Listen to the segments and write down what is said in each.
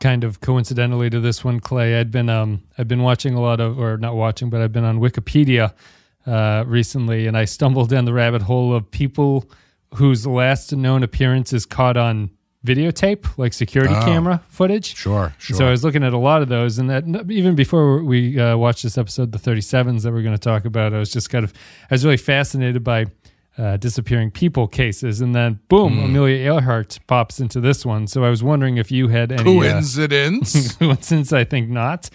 kind of coincidentally to this one, Clay. I'd been um I've been watching a lot of or not watching, but I've been on Wikipedia uh, recently, and I stumbled down the rabbit hole of people whose last known appearance is caught on videotape, like security Oh. camera footage. Sure, sure. So I was looking at a lot of those, and that even before we uh, watched this episode, the 37s that we're going to talk about, I was just kind of, I was really fascinated by uh, disappearing people cases, and then boom, Hmm. Amelia Earhart pops into this one. So I was wondering if you had any uh, Coincidence? coincidence. I think not.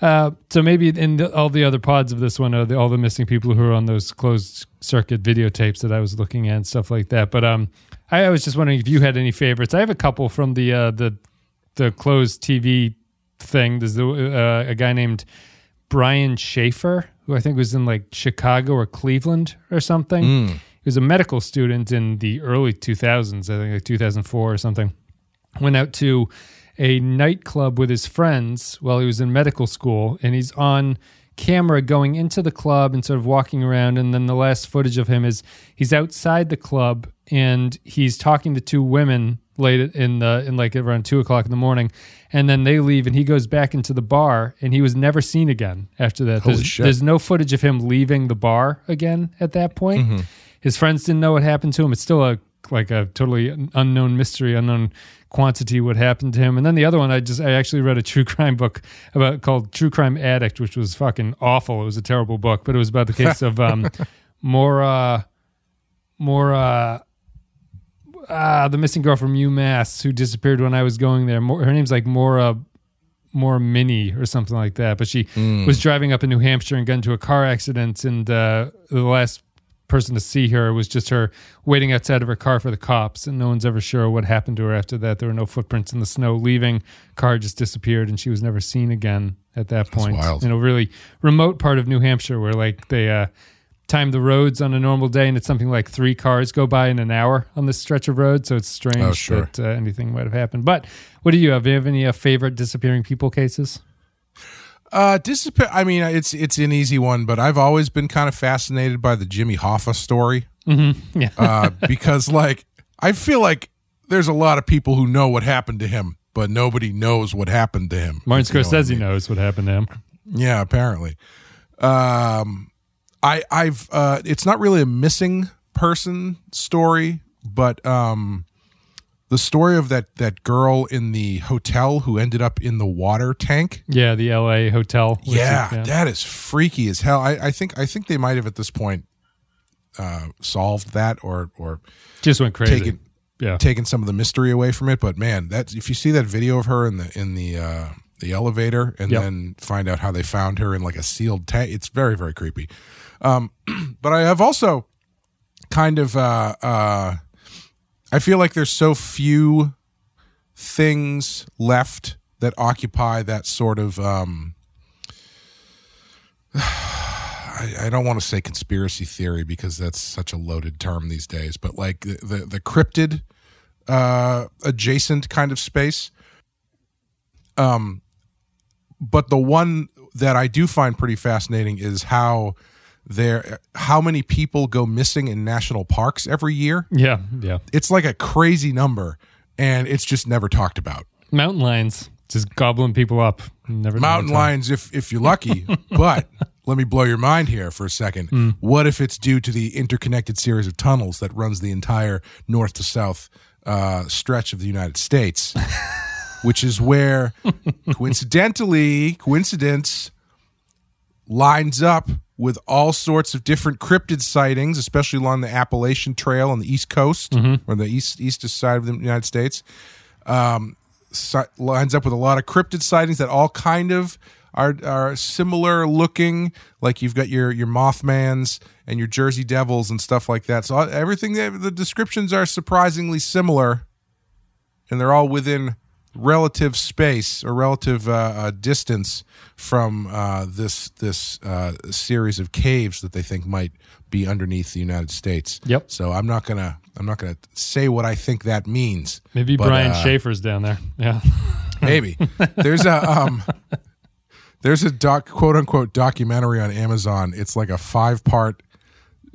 Uh, so maybe in the, all the other pods of this one are the, all the missing people who are on those closed circuit videotapes that I was looking at and stuff like that. But um, I, I was just wondering if you had any favorites. I have a couple from the uh, the the closed TV thing. There's the, uh, a guy named Brian Shaffer who I think was in like Chicago or Cleveland or something. Hmm. He was a medical student in the early 2000s, I think like 2004 or something. Went out to a nightclub with his friends while he was in medical school, and he's on camera going into the club and sort of walking around. And then the last footage of him is he's outside the club and he's talking to two women late in the in like around two o'clock in the morning, and then they leave and he goes back into the bar and he was never seen again after that. Holy there's, shit. there's no footage of him leaving the bar again at that point. Mm-hmm. His friends didn't know what happened to him. It's still a like a totally unknown mystery, unknown quantity what happened to him. And then the other one, I just I actually read a true crime book about called True Crime Addict, which was fucking awful. It was a terrible book, but it was about the case of um, Maura Maura ah, the missing girl from UMass who disappeared when I was going there. Her name's like Maura more mini or something like that. But she was driving up in New Hampshire and got into a car accident, and uh, the last person to see her was just her waiting outside of her car for the cops, and no one's ever sure what happened to her after that. There were no footprints in the snow leaving. Car just disappeared, and she was never seen again at that point. wild. In a really remote part of New Hampshire, where like they. Uh, time the roads on a normal day, and it's something like three cars go by in an hour on this stretch of road. So it's strange Oh, sure. that uh, anything might have happened. But what do you have? Do you have any uh, favorite disappearing people cases? Uh, disappear. I mean, it's it's an easy one, but I've always been kind of fascinated by the Jimmy Hoffa story Yeah. uh, because, like, I feel like there's a lot of people who know what happened to him, but nobody knows what happened to him. Martin you know I Scorsese mean. knows what happened to him. Yeah, apparently. Um, I I've uh, it's not really a missing person story, but um, the story of that that girl in the hotel who ended up in the water tank. Yeah, the L.A. hotel. which is- Yeah, that is freaky as hell. I, I think I think they might have at this point uh, solved that or or just went crazy. taken yeah, taken some of the mystery away from it. But man, that if you see that video of her in the in the uh, the elevator and Yep. then find out how they found her in like a sealed tank, it's very very creepy. Um, but I have also kind of uh, uh, I feel like there's so few things left that occupy that sort of um, I, I don't want to say conspiracy theory because that's such a loaded term these days, but like the the, the cryptid uh, adjacent kind of space. Um, but the one that I do find pretty fascinating is how there how many people go missing in national parks every year. yeah, yeah. It's like a crazy number, and it's just never talked about. Mountain lions just gobbling people up. Never mountain lions if if you're lucky but let me blow your mind here for a second Hmm. what if it's due to the interconnected series of tunnels that runs the entire north to south uh, stretch of the united states which is where coincidentally coincidence lines up with all sorts of different cryptid sightings especially along the appalachian trail on the east coast mm-hmm. or the east eastest side of the united states um, si- lines up with a lot of cryptid sightings that all kind of are are similar looking. Like you've got your your Mothmans and your Jersey Devils and stuff like that. So uh, everything the descriptions are surprisingly similar, and they're all within relative space or relative uh, uh, distance from uh, this this uh, series of caves that they think might be underneath the United States. Yep. So I'm not gonna I'm not gonna say what I think that means. Maybe But, Brian uh, Shaffer's down there. Yeah, Maybe there's a um, there's a doc quote unquote documentary on Amazon. It's like a five part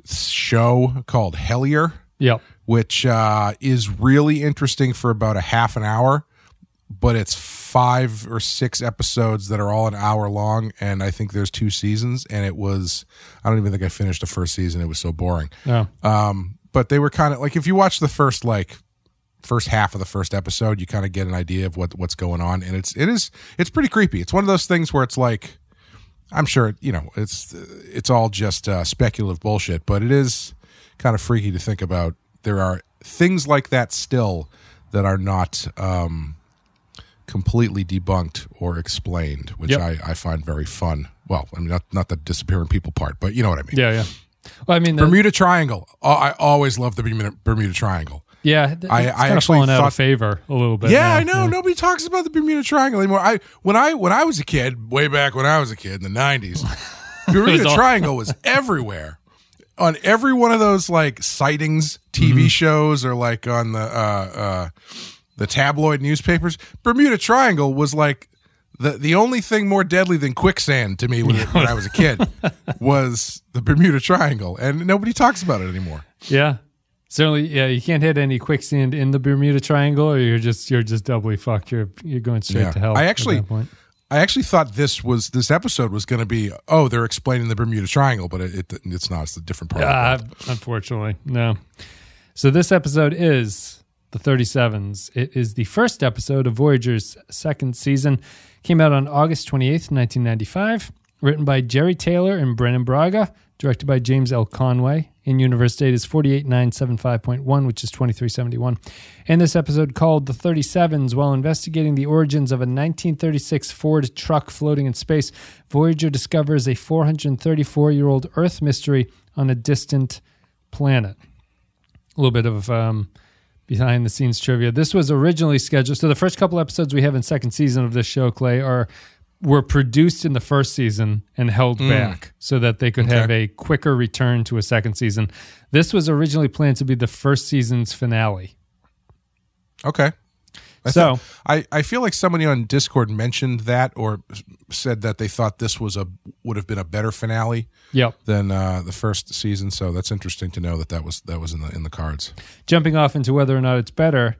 show called Hellier, yep. which uh, is really interesting for about a half an hour, but it's five or six episodes that are all an hour long, and I think there's two seasons. And it was I don't even think I finished the first season. It was so boring. Oh. Um, but they were kind of like if you watch the first like first half of the first episode, you kind of get an idea of what what's going on, and it's it is it's pretty creepy. It's one of those things where it's like I'm sure you know it's it's all just uh, speculative bullshit, but it is kind of freaky to think about. There are things like that still that are not um, completely debunked or explained, which Yep. I, I find very fun. Well, I mean, not not the disappearing people part, but you know what I mean. Yeah, yeah. Well, I mean, the, Bermuda Triangle. Oh, I always love the Bermuda, Bermuda Triangle. yeah, I- I actually fallen out thought- of favor a little bit. Yeah, now. I know. Nobody talks about the Bermuda Triangle anymore. I when I when I was a kid, way back when I was a kid in the nineties, Bermuda all- Triangle was everywhere. On every one of those like sightings TV Mm-hmm. shows or like on the uh, uh, the tabloid newspapers, Bermuda Triangle was like the the only thing more deadly than quicksand to me when, when I was a kid was the Bermuda Triangle, and nobody talks about it anymore. Yeah. Certainly, yeah. You can't hit any quicksand in the Bermuda Triangle, or you're just you're just doubly fucked. You're you're going straight Yeah. to hell. I at actually- that point. I actually thought this was this episode was going to be oh they're explaining the Bermuda Triangle, but it, it it's not. It's a different part. Uh, of the world. unfortunately, no. So this episode is the 37s. It is the first episode of Voyager's second season. Came out on August 28th, 1995. Written by Jeri Taylor and Brannon Braga. Directed by James L. Conway. In universe date is 48975.1, which is 2371. And this episode called The 37s, while investigating the origins of a 1936 Ford truck floating in space, Voyager discovers a 434 year old Earth mystery on a distant planet. A little bit of um, behind the scenes trivia. This was originally scheduled. So the first couple episodes we have in second season of this show, Clay, are were produced in the first season and held mm. back so that they could have a quicker return to a second season. This was originally planned to be the first season's finale. Okay. I So- thought- I, I feel like somebody on Discord mentioned that or said that they thought this was a would have been a better finale Yep. than uh, the first season. So that's interesting to know that that was that was in the in the cards. Jumping off into whether or not it's better,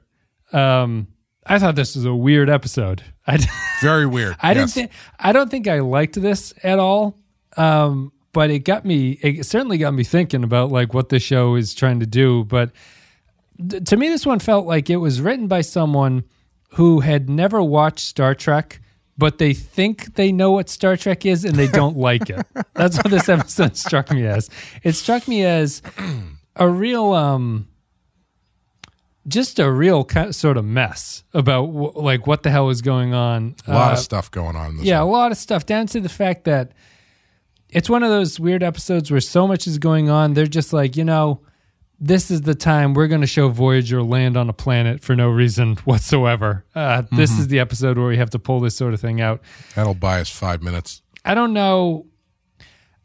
um, I thought this was a weird episode. I, Very weird. I didn't Yes. think I don't think I liked this at all. Um, but it got me it certainly got me thinking about like what the show is trying to do. But th- to me this one felt like it was written by someone who had never watched Star Trek, but they think they know what Star Trek is and they don't like it. That's what this episode struck me as. It struck me as a real um just a real ki- sort of mess about wh- like what the hell is going on. a lot Uh, of stuff going on in this. yeah, a lot of stuff down to the fact that it's one of those weird episodes where so much is going on. They're just like, you know, this is the time we're going to show Voyager land on a planet for no reason whatsoever. Uh, This is the episode where we have to pull this sort of thing out. that'll buy us five minutes. I don't know.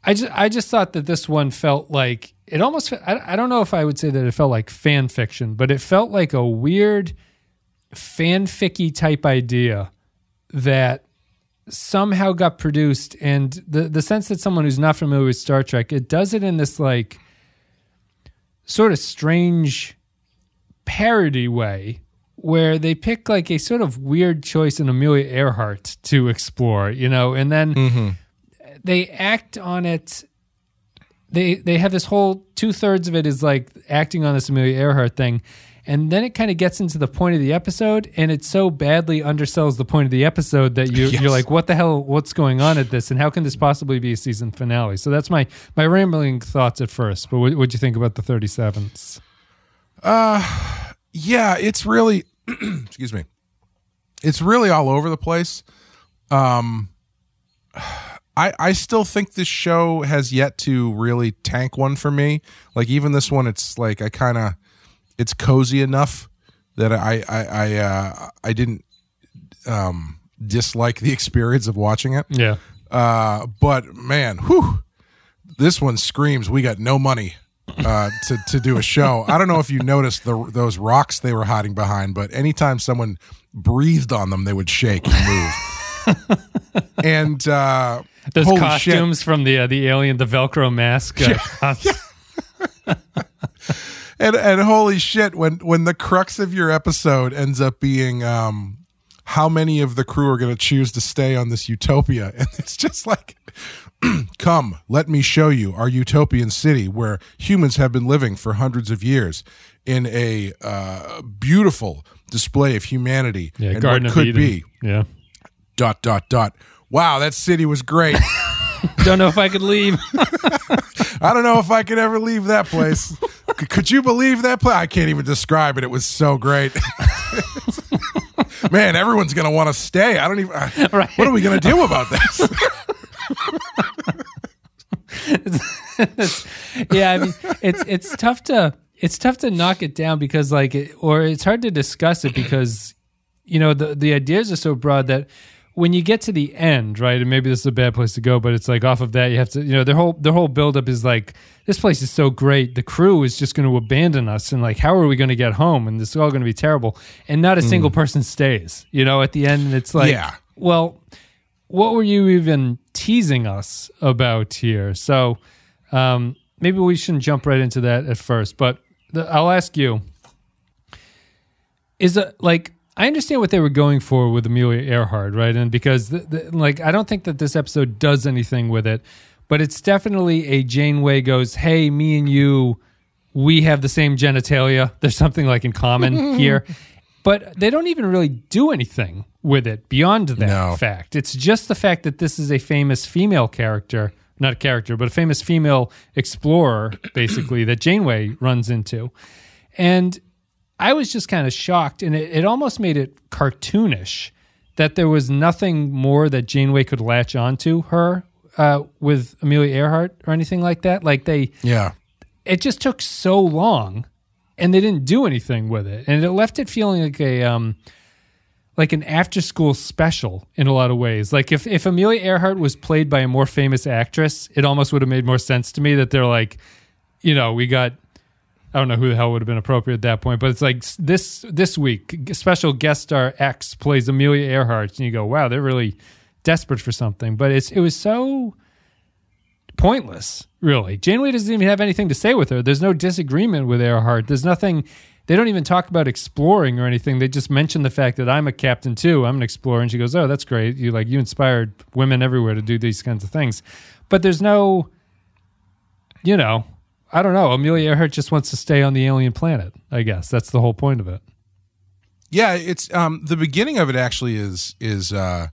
I just I just thought that this one felt like it almost. I, I don't know if I would say that it felt like fan fiction, but it felt like a weird fanficky type idea that somehow got produced, and the the sense that someone who's not familiar with Star Trek, it does it in this like sort of strange parody way where they pick like a sort of weird choice in Amelia Earhart to explore, you know, and then mm-hmm. they act on it. They they have this whole two thirds of it is like acting on this Amelia Earhart thing, and then it kind of gets into the point of the episode, and it so badly undersells the point of the episode that you Yes. you're like, what the hell? What's going on at this? And how can this possibly be a season finale? So that's my my rambling thoughts at first. But what what'd you think about the thirty sevenths? Yeah, it's really excuse me. It's really all over the place. Um I I still think this show has yet to really tank one for me. Like even this one it's like I kind of it's cozy enough that I I I uh I didn't um dislike the experience of watching it. Yeah, Uh, but man, whew, this one screams we got no money uh, to to do a show. I don't know if you noticed the those rocks they were hiding behind, but anytime someone breathed on them, they would shake and move. and uh, those costumes from the uh, the alien, the Velcro mask. Uh, and and holy shit when when the crux of your episode ends up being um how many of the crew are going to choose to stay on this utopia and it's just like come let me show you our utopian city where humans have been living for hundreds of years in a uh, beautiful display of humanity Yeah, and Garden what could Eden. be Yeah. dot dot dot wow that city was great Don't know if I could leave. I don't know if I could ever leave that place. Could you believe that play? I can't even describe it. It was so great. Man, everyone's going to want to stay. I don't even. I- Right. What are we going to do about this? yeah, I mean, it's it's tough to it's tough to knock it down because like, it, or it's hard to discuss it because you know the the ideas are so broad that when you get to the end, right, and maybe this is a bad place to go, but it's like off of that you have to, you know, their whole their whole buildup is like this place is so great, the crew is just going to abandon us, and like how are we going to get home, and this is all going to be terrible, and not a single person stays, you know, at the end, and it's like, Yeah. well, what were you even teasing us about here? So um, maybe we shouldn't jump right into that at first, but the, I'll ask you: Is it like I understand what they were going for with Amelia Earhart, right? And because the, the, like I don't think that this episode does anything with it, but it's definitely a Janeway goes, "Hey, me and you, we have the same genitalia. There's something like in common here." But they don't even really do anything with it beyond that No. fact. It's just the fact that this is a famous female character, not a character, but a famous female explorer, basically, that Janeway runs into. And I was just kind of shocked, and it, it almost made it cartoonish that there was nothing more that Janeway could latch onto her uh, with Amelia Earhart or anything like that. Like they, Yeah. it just took so long and they didn't do anything with it and it left it feeling like a um like an after school special in a lot of ways like if if amelia earhart was played by a more famous actress it almost would have made more sense to me that they're like you know we got i don't know who the hell would have been appropriate at that point but it's like this this week special guest star x plays amelia earhart and you go wow they're really desperate for something but it's it was so pointless, really. Janeway doesn't even have anything to say with her. There's no disagreement with Earhart. There's nothing. They don't even talk about exploring or anything. They just mention the fact that I'm a captain too. I'm an explorer, and she goes, "Oh, that's great. You like you inspired women everywhere to do these kinds of things." But there's no, you know, I don't know. Amelia Earhart just wants to stay on the alien planet. I guess that's the whole point of it. Yeah, it's um the beginning of it actually is is uh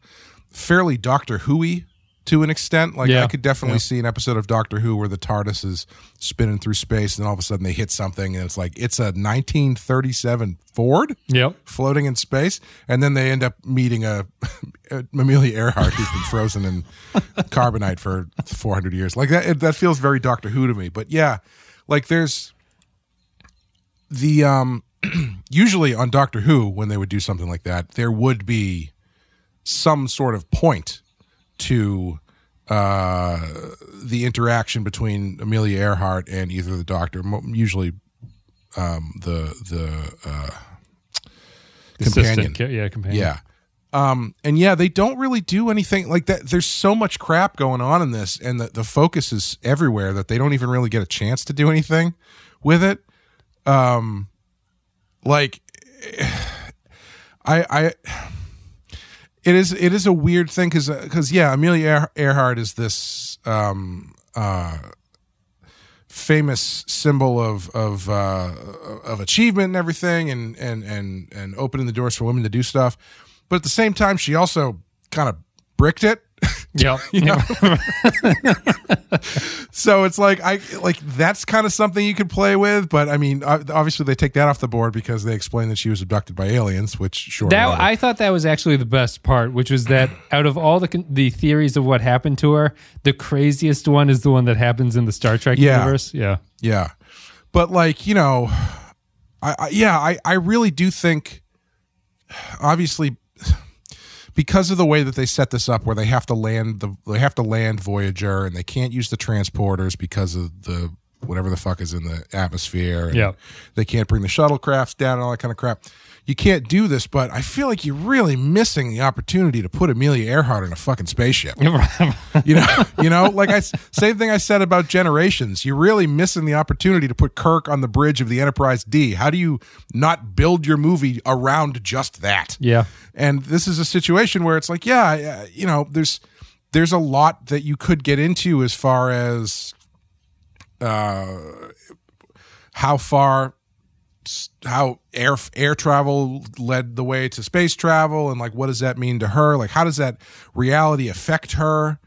fairly Doctor Who-y to an extent. Like Yeah, I could definitely yeah. see an episode of Doctor Who where the TARDIS is spinning through space and all of a sudden they hit something and it's like it's a 1937 Ford Yep. floating in space and then they end up meeting a, a Amelia Earhart who's been frozen in carbonite for 400 years. Like that it, that feels very Doctor Who to me. But yeah, like there's the um usually on Doctor Who when they would do something like that, there would be some sort of point to uh, the interaction between Amelia Earhart and either the Doctor, usually um, the the uh, companion. Assistant, yeah, companion. Yeah. Um, and yeah, they don't really do anything like that. There's so much crap going on in this, and the, the focus is everywhere that they don't even really get a chance to do anything with it. Um, like, I, I, it is, it is a weird thing because, because yeah, Amelia Earhart is this, um, uh, famous symbol of of uh, of achievement and everything, and and and and opening the doors for women to do stuff. But at the same time, she also kind of bricked it. Yep. So it's like I like that's kind of something you could play with. But I mean, obviously they take that off the board because they explain that she was abducted by aliens. Which sure, That. I thought that was actually the best part, which was that out of all the the theories of what happened to her, the craziest one is the one that happens in the Star Trek Yeah. universe. Yeah, Yeah. But like, you know, I, I yeah, I I really do think obviously because of the way that they set this up where they have to land the they have to land Voyager and they can't use the transporters because of the whatever the fuck is in the atmosphere. Yeah. They can't bring the shuttlecrafts down and all that kind of crap. You can't do this, but I feel like you're really missing the opportunity to put Amelia Earhart in a fucking spaceship. You know, you know, like I same thing I said about Generations. You're really missing the opportunity to put Kirk on the bridge of the Enterprise D. How do you not build your movie around just that? yeah. And this is a situation where it's like, yeah, uh, you know, there's there's a lot that you could get into as far as uh, how far how air air travel led the way to space travel and like what does that mean to her like how does that reality affect her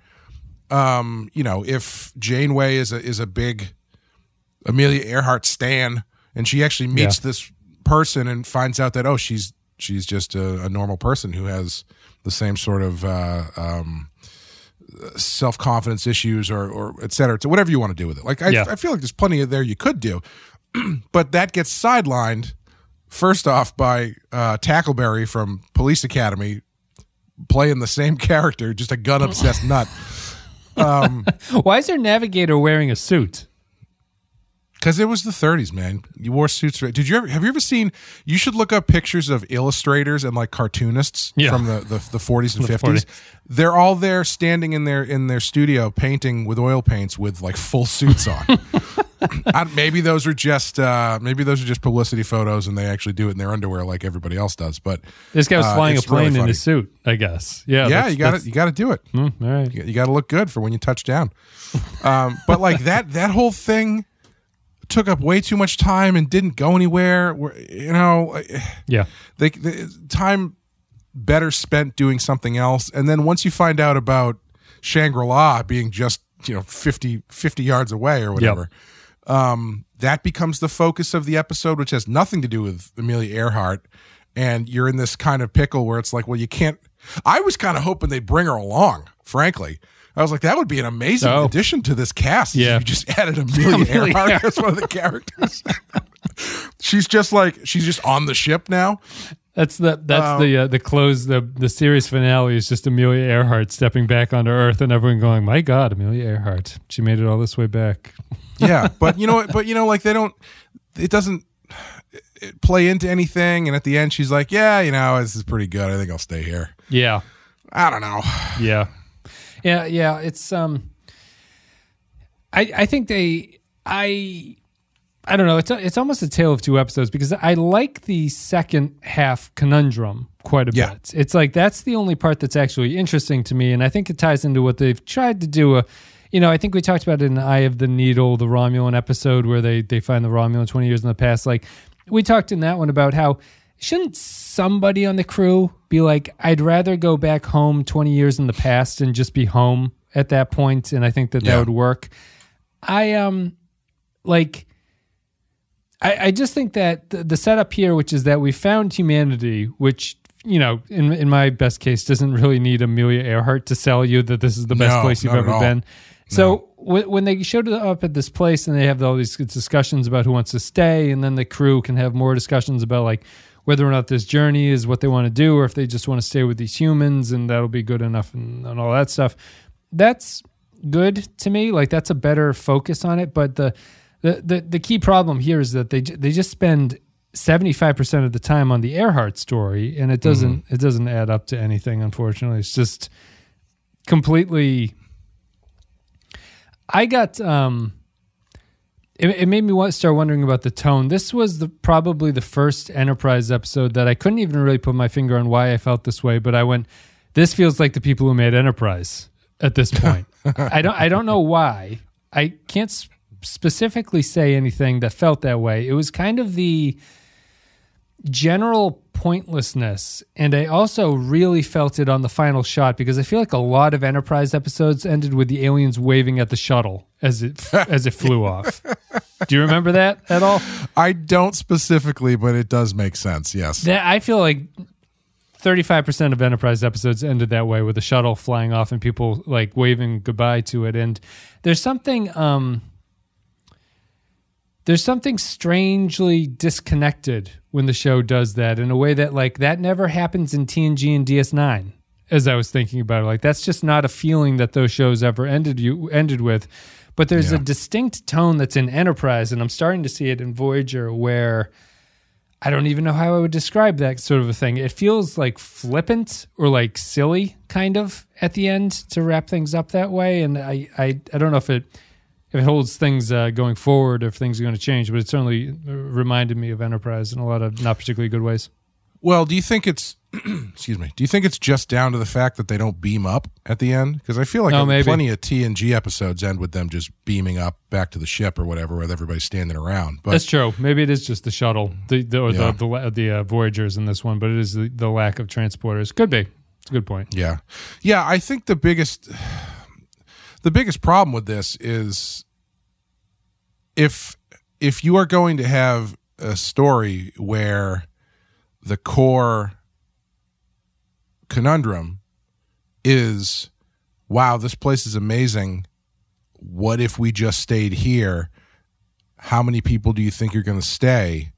um you know if janeway is a is a big amelia earhart stan and she actually meets Yeah. this person and finds out that oh she's she's just a, a normal person who has the same sort of uh um self confidence issues or or et cetera, to whatever you want to do with it. Like I, Yeah. I feel like there's plenty of there you could do, but that gets sidelined first off by uh, Tackleberry from Police Academy playing the same character, just a gun obsessed nut. Why is their navigator wearing a suit? Because it was the 30s, man. You wore suits. Did you ever? Have you ever seen? You should look up pictures of illustrators and like cartoonists Yeah. from the, the the 40s and The 50s. 40s. They're all there, standing in their in their studio, painting with oil paints with like full suits on. I, maybe those are just uh, maybe those are just publicity photos, and they actually do it in their underwear like everybody else does. But This guy was Uh, flying a it's really plane in a suit, I guess. Yeah. yeah, you got to you got to do it. Hmm, all right. You, got to look good for when you touch down. Um, but like that that whole thing took up way too much time and didn't go anywhere. Where you know, Yeah. they, they time better spent doing something else. And then once you find out about Shangri La being just you know 50, 50 yards away or whatever. Um, that becomes the focus of the episode, which has nothing to do with Amelia Earhart. And you're in this kind of pickle where it's like, well, you can't. I was kind of hoping they'd bring her along, frankly. I was like, that would be an amazing Oh. addition to this cast. Yeah. You just added Amelia Earhart as one of the characters. she's just like, she's just on the ship now. That's the that's the uh, the close the the series finale is just Amelia Earhart stepping back onto Earth and everyone going, "My God, Amelia Earhart, she made it all this way back." yeah but you know what but you know like they don't it doesn't it play into anything and at the end she's like yeah you know this is pretty good i think i'll stay here Yeah, i don't know yeah, yeah, yeah. It's um, I I think they I I don't know. It's a, it's almost a tale of two episodes because I like the second half conundrum quite a Yeah. bit. It's like that's the only part that's actually interesting to me, and I think it ties into what they've tried to do. A, you know, I think we talked about it in Eye of the Needle, the Romulan episode where they they find the Romulan twenty years in the past. Like we talked in that one about how shouldn't somebody on the crew be like, I'd rather go back home twenty years in the past and just be home at that point, and I think that that Yeah. would work. I um like I, I just think that the, the setup here, which is that we found humanity, which you know, in in my best case, doesn't really need Amelia Earhart to sell you that this is the best No, place you've ever been. So when, when they showed up at this place and they have all these discussions about who wants to stay, and then the crew can have more discussions about like whether or not this journey is what they want to do, or if they just want to stay with these humans, and that'll be good enough, and, and all that stuff. That's good to me. Like that's a better focus on it. But the the the, the key problem here is that they they just spend. 75% of the time on the Earhart story and it doesn't it doesn't add up to anything unfortunately it's just completely I got um it, it made me start wondering about the tone. This was the probably the first Enterprise episode that I couldn't even really put my finger on why I felt this way, but I went this feels like the people who made Enterprise at this point. I don't I don't know why. I can't specifically say anything that felt that way. It was kind of the general pointlessness and i also really felt it on the final shot because i feel like a lot of enterprise episodes ended with the aliens waving at the shuttle as it as it flew off. Do you remember that at all? I don't specifically but it does make sense yes. That i feel like 35% of enterprise episodes ended that way with the shuttle flying off and people like waving goodbye to it. And there's something um there's something strangely disconnected when the show does that in a way that like that never happens in TNG and DS9 as I was thinking about it. Like that's just not a feeling that those shows ever ended you ended with. But there's Yeah. a distinct tone that's in Enterprise, and I'm starting to see it in Voyager where I don't even know how I would describe that sort of a thing. It feels like flippant or like silly, kind of at the end to wrap things up that way. And I, I, I don't know if it if it holds things uh, going forward if things are going to change, but it certainly reminded me of Enterprise in a lot of not particularly good ways. Well, do you think it's excuse me? Do you think it's just down to the fact that they don't beam up at the end? Because I feel like Oh, plenty of TNG episodes end with them just beaming up back to the ship or whatever, with everybody standing around. But That's true. Maybe it is just the shuttle, the, the or Yeah. the the, the uh, Voyagers in this one, but it is the, the lack of transporters. Could be. It's a good point. Yeah. Yeah, I think the biggest the biggest problem with this is if if you are going to have a story where the core conundrum is wow, this place is amazing. What if we just stayed here? How many people do you think you're going to stay?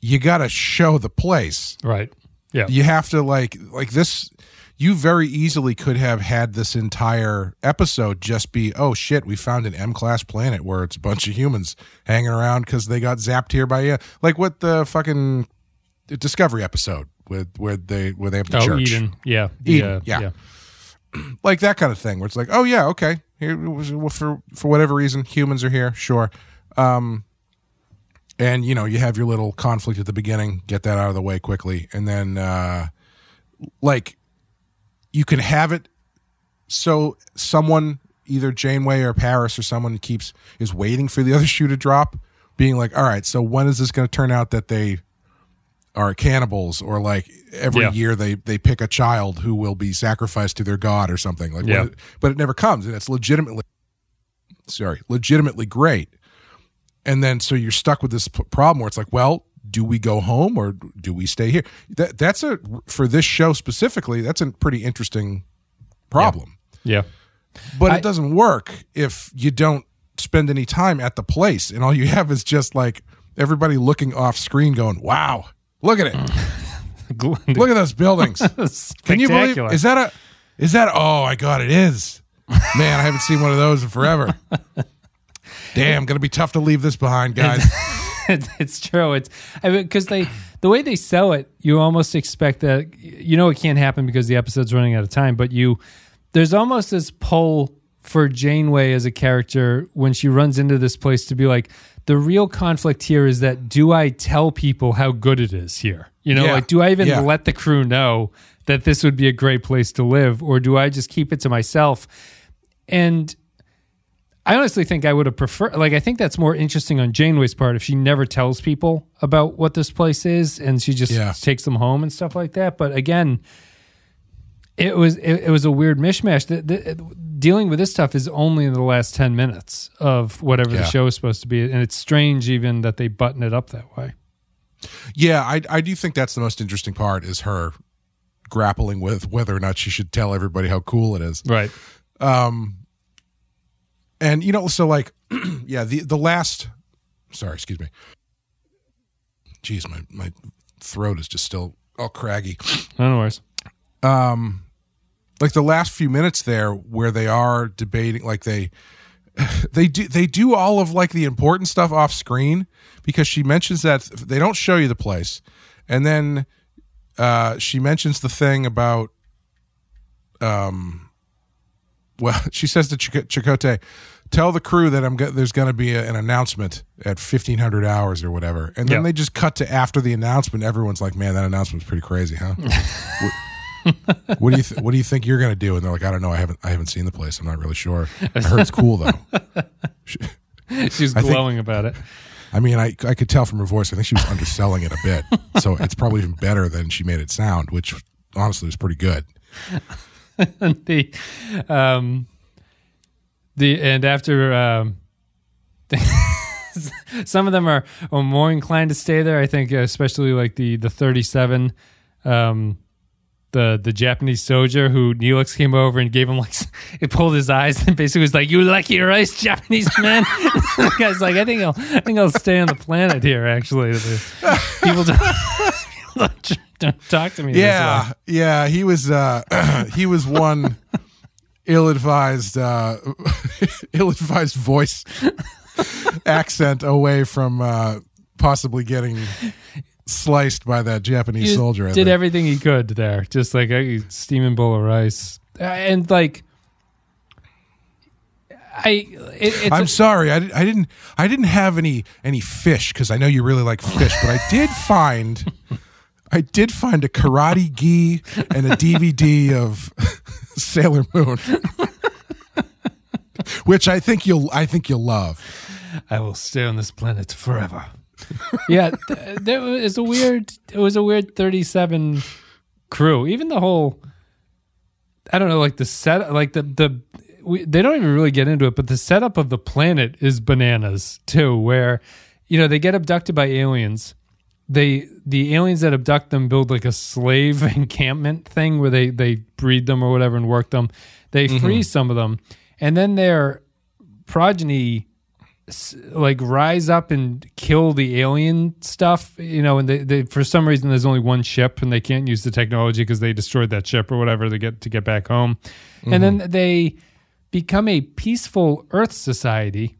You got to show the place Right. Yeah. you have to like like this you very easily could have had this entire episode just be oh shit we found an m class planet where it's a bunch of humans hanging around because they got zapped here by yeah like what the fucking discovery episode with where they where they have the Oh, church Eden. Yeah. Eden, yeah. like that kind of thing where it's like oh yeah okay here for for whatever reason humans are here sure um and you know you have your little conflict at the beginning get that out of the way quickly and then uh like you can have it so someone either janeway or paris or someone keeps is waiting for the other shoe to drop being like all right so when is this going to turn out that they are cannibals or like every Yeah. year they they pick a child who will be sacrificed to their god or something like Yeah. it- but it never comes and it's legitimately sorry legitimately great and then so you're stuck with this p- problem where it's like well do we go home or do we stay here? That that's a for this show specifically that's a pretty interesting problem. Yeah. but I- it doesn't work if you don't spend any time at the place and all you have is just like everybody looking off screen going wow look at it. Look at those buildings. Can you believe is that a is that oh my god it is. Man i haven't seen one of those in forever. Damn gonna be tough to leave this behind guys it's true. It's I mean, because they the way they sell it, you almost expect that you know it can't happen because the episode's running out of time. But you there's almost this pull for Janeway as a character when she runs into this place to be like the real conflict here is that do I tell people how good it is here? You know, Yeah. like do I even Yeah. let the crew know that this would be a great place to live, or do I just keep it to myself? And I honestly think I would have preferred, like, I think that's more interesting on Janeway's part if she never tells people about what this place is and she just Yeah. takes them home and stuff like that. But again, it was it, it was a weird mishmash. The, the, dealing with this stuff is only in the last ten minutes of whatever Yeah. the show is supposed to be, and it's strange even that they button it up that way. yeah I, I do think that's the most interesting part is her grappling with whether or not she should tell everybody how cool it is Right. Um, and you know so like yeah the the last sorry excuse me. Jeez my my throat is just still all craggy. No worries. um like the last few minutes there where they are debating like they they do they do all of like the important stuff off screen because she mentions that they don't show you the place. And then uh she mentions the thing about um well she says to Chak- Chakotay tell the crew that I'm go- there's going to be a, an announcement at 1500 hours or whatever and then Yeah. they just cut to after the announcement everyone's like man that announcement's pretty crazy huh what, what do you th- what do you think you're going to do and they're like I don't know I haven't I haven't seen the place I'm not really sure I heard it's cool though She's think- glowing about it. I mean, I I could tell from her voice. I think she was underselling it a bit. So it's probably even better than she made it sound, which honestly was pretty good. the um the and after um some of them are, are more inclined to stay there i think especially like the the 37 um the the Japanese soldier who Neelix came over and gave him like it pulled his eyes and basically was like, "You your rice, Japanese man." the guy's like, "I think I'll I think I'll stay on the planet here." Actually, people don't, Don't talk to me. Yeah, yeah. He was uh, he was one ill-advised uh, ill-advised voice accent away from uh, possibly getting sliced by that Japanese He soldier. I did think. everything he could there, just like a steaming bowl of rice, Uh, and like. I it, it's I'm sorry, I, I didn't I didn't have any any fish because I know you really like fish, but I did find I did find a karate gi and a DVD of Sailor Moon. Which I think you'll I think you'll love. I will stay on this planet forever. yeah, th- there was a weird. It was a weird thirty-seven crew. Even the whole. I don't know, like the set, like the the. We, they don't even really get into it, but the setup of the planet is bananas too. Where, you know, they get abducted by aliens. They the aliens that abduct them build like a slave encampment thing where they they breed them or whatever and work them. They mm-hmm. freeze some of them, and then their progeny like rise up and kill the alien stuff you know and they, they for some reason there's only one ship and they can't use the technology because they destroyed that ship or whatever to get to get back home. And mm-hmm. then they become a peaceful earth society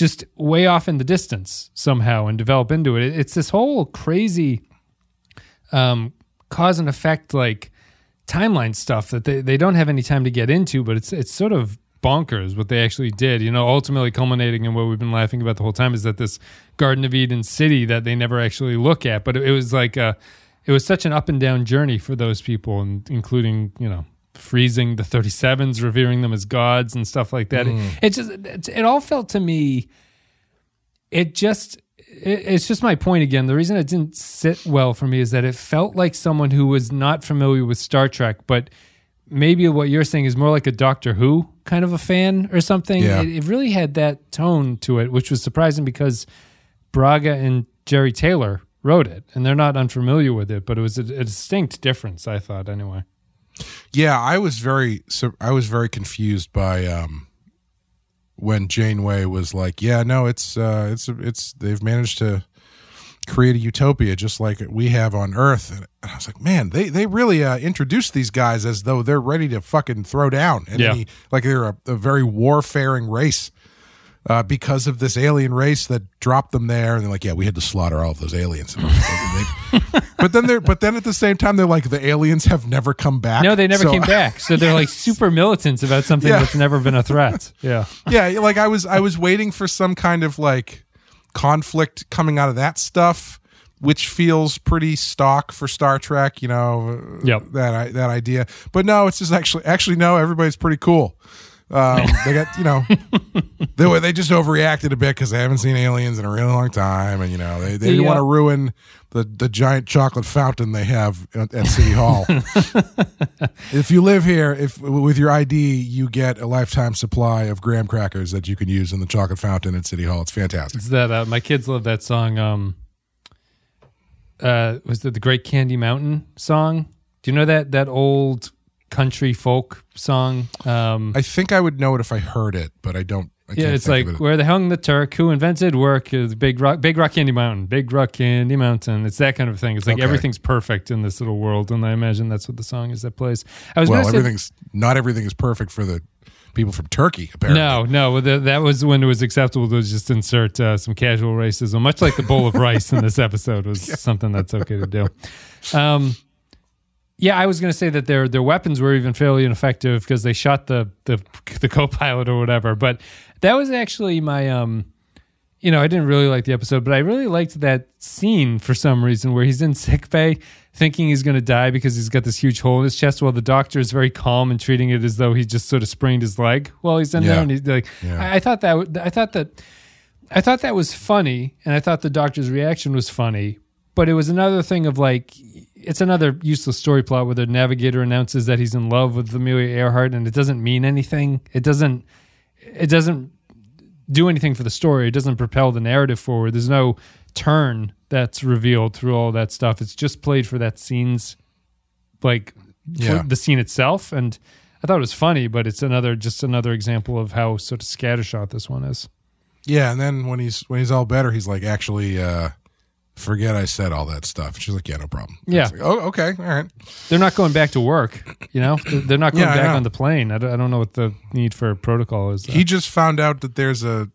just way off in the distance somehow and develop into it it's this whole crazy um cause and effect like timeline stuff that they, they don't have any time to get into, but it's it's sort of bonkers what they actually did. You know, ultimately culminating in what we've been laughing about the whole time is that this Garden of Eden city that they never actually look at, but it, it was like a, it was such an up and down journey for those people, and including you know freezing the 37s, revering them as gods and stuff like that. It, mm. it just it, it all felt to me it just it, it's just my point again the reason it didn't sit well for me is that it felt like someone who was not familiar with star trek but maybe what you're saying is more like a doctor who kind of a fan or something Yeah. it, it really had that tone to it which was surprising because braga and jeri taylor wrote it and they're not unfamiliar with it but it was a, a distinct difference i thought anyway Yeah, I was very so I was very confused by um when Janeway was like, "Yeah, no, it's uh it's it's they've managed to create a utopia just like we have on Earth." And I was like, "Man, they they really uh introduced these guys as though they're ready to fucking throw down and Yeah. any- like they're a, a very warfaring race." Uh, because of this alien race that dropped them there, and they're like, "Yeah, we had to slaughter all of those aliens." But then they're, but then at the same time, they're like, "The aliens have never come back." no they never So- came back so they're like super militant about something Yeah. that's never been a threat yeah yeah like i was i was waiting for some kind of like conflict coming out of that stuff which feels pretty stock for star trek you know Yep. that that idea but no it's just actually actually no everybody's pretty cool um, they got you know they were they just overreacted a bit because they haven't seen aliens in a really long time and you know they, they didn't want to ruin the the giant chocolate fountain they have at, at city hall if you live here if with your id you get a lifetime supply of graham crackers that you can use in the chocolate fountain at city hall it's fantastic It's that uh, my kids love that song. Um, uh, was it the Great Candy Mountain song? Do you know that that old country folk song? Um, i think i would know it if i heard it but i don't I yeah, can't it's like it. where they hung the Turk, who invented work, is Big Rock, Big Rock Candy Mountain, Big Rock Candy Mountain. It's that kind of thing. It's like Okay. everything's perfect in this little world, and I imagine that's what the song is that plays. I was well everything's not everything is perfect for the people from turkey apparently No, no, the, that was when it was acceptable to just insert uh, some casual racism, much like the bowl of rice in this episode was something that's okay to do. Um, yeah, I was going to say that their their weapons were even fairly ineffective because they shot the the the co-pilot or whatever. But that was actually my um, you know, I didn't really like the episode, but I really liked that scene for some reason where he's in sick bay thinking he's going to die because he's got this huge hole in his chest while the doctor is very calm and treating it as though he just sort of sprained his leg while he's in Yeah. there and he's like Yeah. I, I thought that I thought that I thought that was funny and I thought the doctor's reaction was funny, but it was another thing of like it's another useless story plot where the navigator announces that he's in love with Amelia Earhart and it doesn't mean anything. It doesn't it doesn't do anything for the story. It doesn't propel the narrative forward. There's no turn that's revealed through all that stuff. It's just played for that scene's like Yeah. the scene itself. And I thought it was funny, but it's another just another example of how sort of scattershot this one is. Yeah, and then when he's when he's all better, he's like actually uh, forget I said all that stuff. She's like, yeah, no problem. Yeah. Like, oh, okay, all right. They're not going back to work. You know, They're- not going Yeah, back on the plane. I don't, I don't know what the need for protocol is. though. He just found out that there's a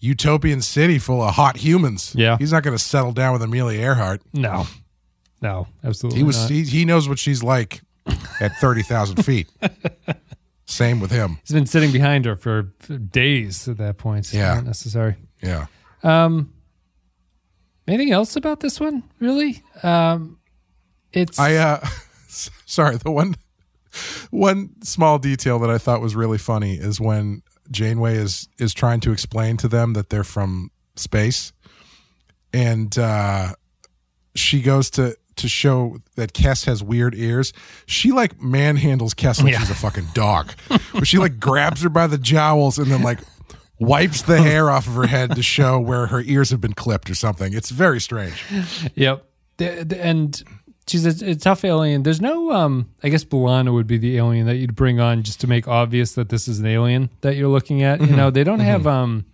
utopian city full of hot humans. Yeah. he's not going to settle down with Amelia Earhart. no, no, absolutely. He was Not. he, he knows what she's like at thirty thousand feet. Same with him. He's been sitting behind her for, for days at that point. Yeah. not necessary. Yeah. Um, anything else about this one? Really? Um, it's I uh sorry, the one one small detail that I thought was really funny is when Janeway is is trying to explain to them that they're from space and uh she goes to to show that Kes has weird ears. She like manhandles Kes like Yeah. she's a fucking dog. but she like grabs her by the jowls and then like wipes the hair off of her head to show where her ears have been clipped or something. It's very strange. Yep. And she's a, a tough alien. There's no, um, I guess B'Elanna would be the alien that you'd bring on just to make obvious that this is an alien that you're looking at. Mm-hmm. You know, they don't have, um,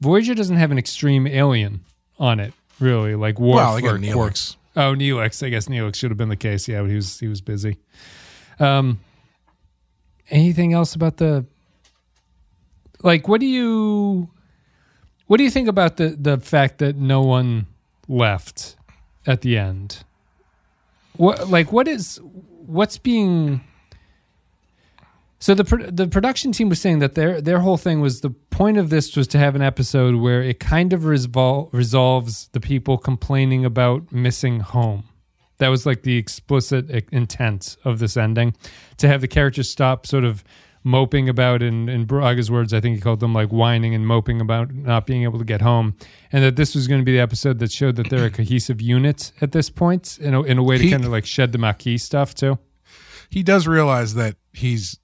Voyager doesn't have an extreme alien on it, really. Like Worf Well, or Neelix. Oh, Neelix. I guess Neelix should have been the case. Yeah, but he was he was busy. Um, anything else about the like? What do you what do you think about the the fact that no one left at the end? What like what is what's being so the the production team was saying that their their whole thing was the point of this was to have an episode where it kind of resol- resolves the people complaining about missing home. That was like the explicit i- intent of this ending to have the characters stop sort of moping about in in Braga's words I think he called them like whining and moping about not being able to get home and that this was going to be the episode that showed that they're a cohesive unit at this point in a, in a way to He- kind of like shed the Maquis stuff too. he does realize that he's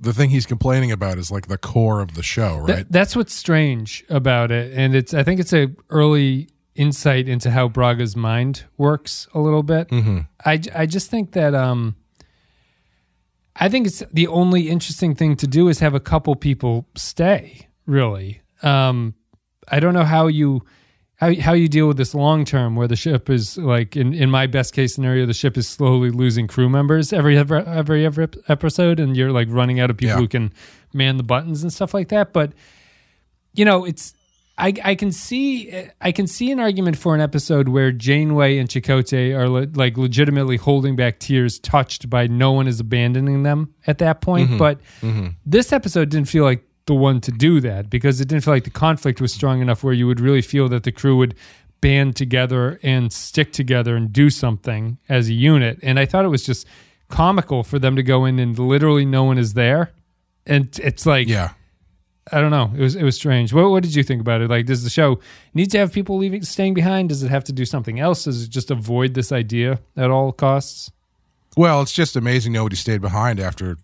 the thing he's complaining about is like the core of the show, Th- right? that's what's strange about it, and it's I think it's a early insight into how Braga's mind works a little bit. mm-hmm. I I just think that um, I think it's the only interesting thing to do is have a couple people stay. Really, um, I don't know how you. How, how you deal with this long term where the ship is like in, in my best case scenario the ship is slowly losing crew members every every every, every episode and you're like running out of people Yeah. who can man the buttons and stuff like that but you know it's I, I can see I can see an argument for an episode where Janeway and Chakotay are le- like legitimately holding back tears, touched by no one is abandoning them at that point. Mm-hmm. But mm-hmm. this episode didn't feel like the one to do that because it didn't feel like the conflict was strong enough where you would really feel that the crew would band together and stick together and do something as a unit. And I thought it was just comical for them to go in and literally no one is there. And it's like Yeah. I don't know. It was it was strange. What what did you think about it? Like, does the show need to have people leaving, staying behind? Does it have to do something else? Does it just avoid this idea at all costs? Well, it's just amazing nobody stayed behind after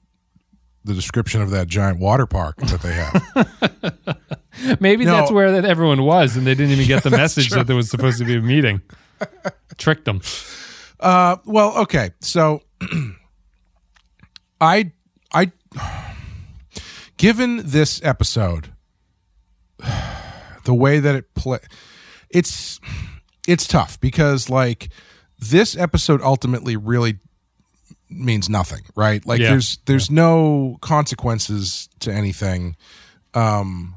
the description of that giant water park that they have. Maybe No. that's where that everyone was, and they didn't even get the message true. that there was supposed to be a meeting. Tricked them. uh, well, okay, so I, I, given this episode, the way that it play, it's it's tough because like this episode ultimately really means nothing, right? Like Yeah. there's there's no consequences to anything. Um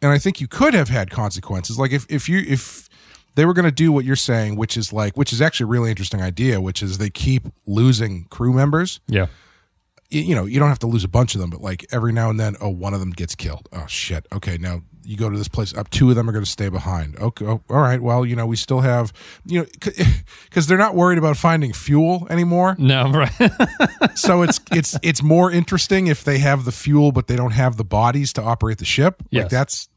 and I think you could have had consequences. Like if if you if they were going to do what you're saying, which is like which is actually a really interesting idea, which is they keep losing crew members. Yeah. You know, you don't have to lose a bunch of them, but like every now and then, oh, one of them gets killed. Oh shit. Okay, now you go to this place. Up two of them are going to stay behind. Okay, oh, all right. Well, you know, we still have you know because they're not worried about finding fuel anymore. No, right. so it's it's it's more interesting if they have the fuel but they don't have the bodies to operate the ship. Yes. Like that's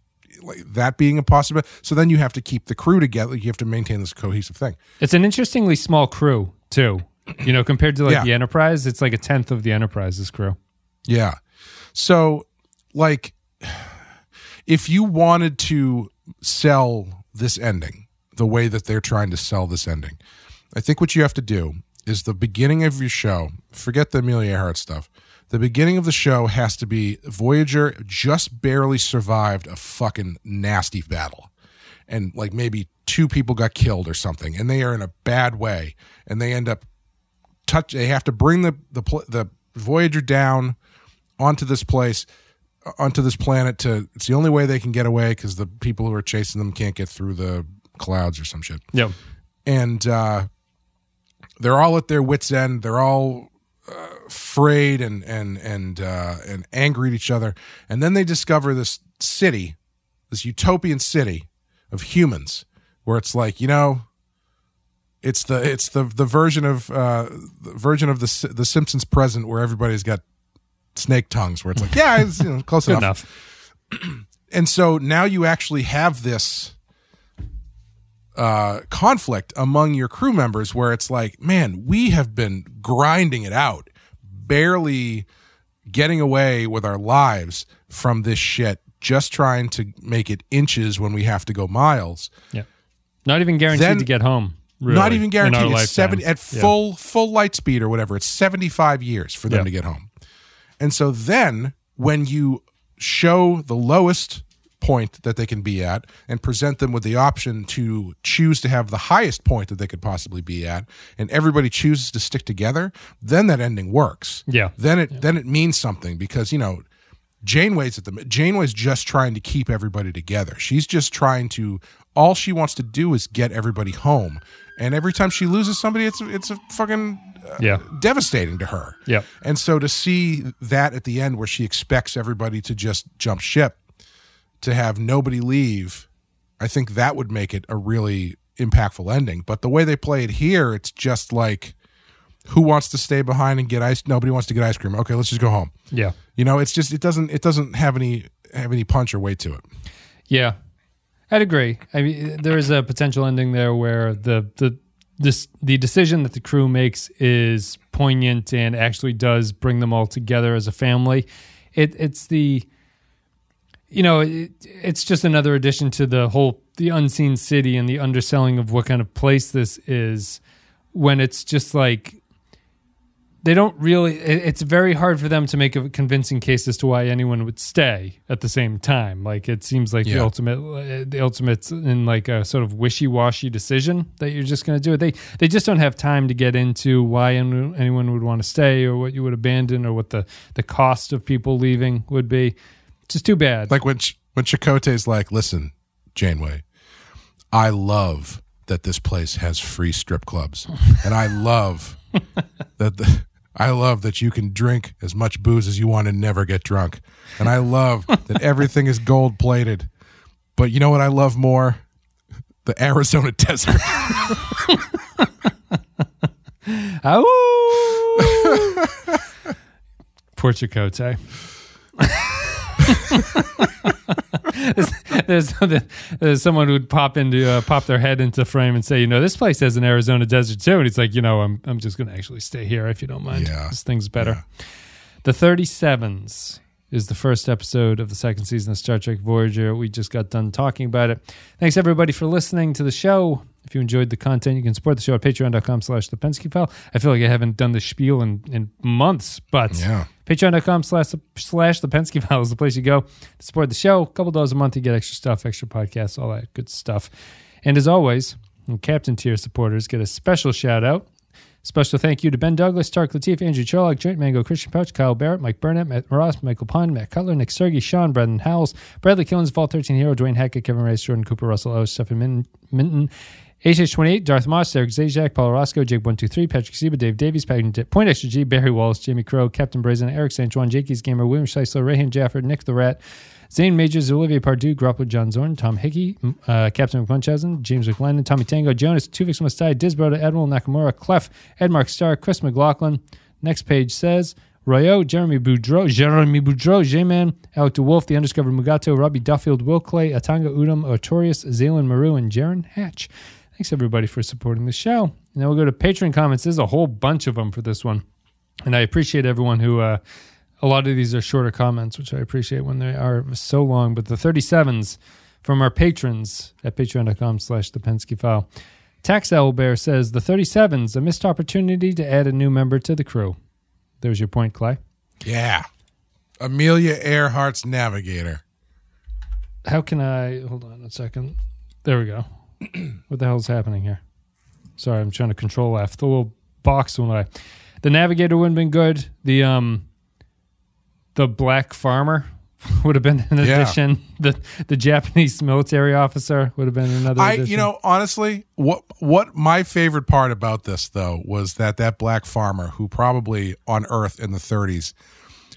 like that being a possibility. So then you have to keep the crew together. You have to maintain this cohesive thing. it's an interestingly small crew too. You know, compared to like Yeah. the Enterprise, it's like a tenth of the Enterprise's crew. Yeah. So like if you wanted to sell this ending the way that they're trying to sell this ending, I think what you have to do is the beginning of your show, forget the Amelia Earhart stuff. The beginning of the show has to be Voyager just barely survived a fucking nasty battle. and like maybe two people got killed or something, and they are in a bad way, and they end up touch. They have to bring the the the Voyager down onto this place, uh, onto this planet. To it's the only way they can get away because the people who are chasing them can't get through the clouds or some shit Yep. and uh, they're all at their wits' end. They're all uh, afraid and and and uh, and angry at each other. And then they discover this city, this utopian city of humans, where it's like you know, it's the it's the the version of uh, the version of the the Simpsons present where everybody's got snake tongues, where it's like yeah, it's you know, close enough enough. and so now you actually have this uh, conflict among your crew members where it's like, man, we have been grinding it out, barely getting away with our lives from this shit, just trying to make it inches when we have to go miles. Yeah. Not even guaranteed Then- to get home. Really, Not even guaranteed. It's lifetime. seven at Yeah. full full light speed or whatever. It's seventy five years for them Yeah. to get home. And so then when you show the lowest point that they can be at and present them with the option to choose to have the highest point that they could possibly be at and everybody chooses to stick together then that ending works Yeah. then it then it means something because you know Janeway's at the Janeway's just trying to keep everybody together. She's just trying to all she wants to do is get everybody home. And every time she loses somebody, it's it's a fucking uh, Yeah. devastating to her. Yep. And so to see that at the end where she expects everybody to just jump ship, to have nobody leave, I think that would make it a really impactful ending. But the way they play it here, it's just like who wants to stay behind and get ice? Nobody wants to get ice cream. Okay, let's just go home. Yeah. You know, it's just it doesn't it doesn't have any have any punch or weight to it. Yeah, I'd agree. I mean, there is a potential ending there where the the this the decision that the crew makes is poignant and actually does bring them all together as a family. It it's the you know it, it's just another addition to the whole the unseen city and the underselling of what kind of place this is when it's just like they don't really it, it's very hard for them to make a convincing case as to why anyone would stay at the same time. Like it seems like the ultimate the ultimate's in like a sort of wishy-washy decision that you're just going to do it. They they just don't have time to get into why anyone would want to stay or what you would abandon or what the the cost of people leaving would be. It's just too bad. Like when when Chakotay's like, "Listen, Janeway, I love that this place has free strip clubs, and I love that the, I love that you can drink as much booze as you want and never get drunk, and I love that everything is gold plated. But you know what I love more? The Arizona desert. Ow! There's, there's, there's someone who'd pop into uh, pop their head into frame and say, you know, this place has an Arizona desert too, and he's like, you know, I'm I'm just going to actually stay here if you don't mind. Yeah. This thing's better. The 37s is the first episode of the second season of Star Trek Voyager. We just got done talking about it. Thanks everybody for listening to the show. If you enjoyed the content, you can support the show at patreon.com slash the Penske file. I feel like I haven't done the spiel in, in months, but Yeah. patreon.com slash slash the Penske file is the place you go to support the show. A couple dollars a month, you get extra stuff, extra podcasts, all that good stuff. And as always, Captain Tier supporters get a special shout out. Special thank you to Ben Douglas, Tark Latif, Andrew Charlock, Joint Mango, Christian Pouch, Kyle Barrett, Mike Burnett, Matt Ross, Michael Pond, Matt Cutler, Nick Sergey, Sean, Brendan Howells, Bradley Killens, Vault 13 Hero, Dwayne Hackett, Kevin Rice, Jordan Cooper, Russell O, Stephen Min- Minton, HH28, Darth Moss, Derek Zajac, Paul Roscoe, Jake123, Patrick Seba, Dave Davies, Point Extra G, Barry Wallace, Jamie Crow, Captain Brazen, Eric St. Juan, Jakey's Gamer, William Scheisler, Rayhan Jafford, Nick the Rat, Zane Majors, Olivier Pardue, Grappler John Zorn, Tom Hickey, uh, Captain McMunchausen, James McLennan, Tommy Tango, Jonas, Tuvix Mustai, Disbroda, Admiral Nakamura, Clef, Ed Mark Starr, Chris McLaughlin. Next page says Royo, Jeremy Boudreau, Jeremy Boudreau, J-Man, Alec DeWolf, The Undiscovered Mugato, Robbie Duffield, Will Clay, Atanga Udom, Artorius, Zaylan Maru, and Jaron Hatch. Thanks everybody for supporting the show. Now we'll go to Patreon comments. There's a whole bunch of them for this one. And I appreciate everyone who uh, a lot of these are shorter comments, which I appreciate when they are so long. But the 37s from our patrons at patreon.com slash the Penske file. Tax Owlbear says the 37s, a missed opportunity to add a new member to the crew. There's your point, Clay. yeah. Amelia Earhart's Navigator. How can I hold on a second? There we go. what the hell's happening here? Sorry, I'm trying to control F. The little box went away. The navigator wouldn't have been good. The um, the black farmer would have been an Yeah. addition. The the Japanese military officer would have been another. I, addition. you know, honestly, what what my favorite part about this though was that that black farmer who probably on Earth in the 30s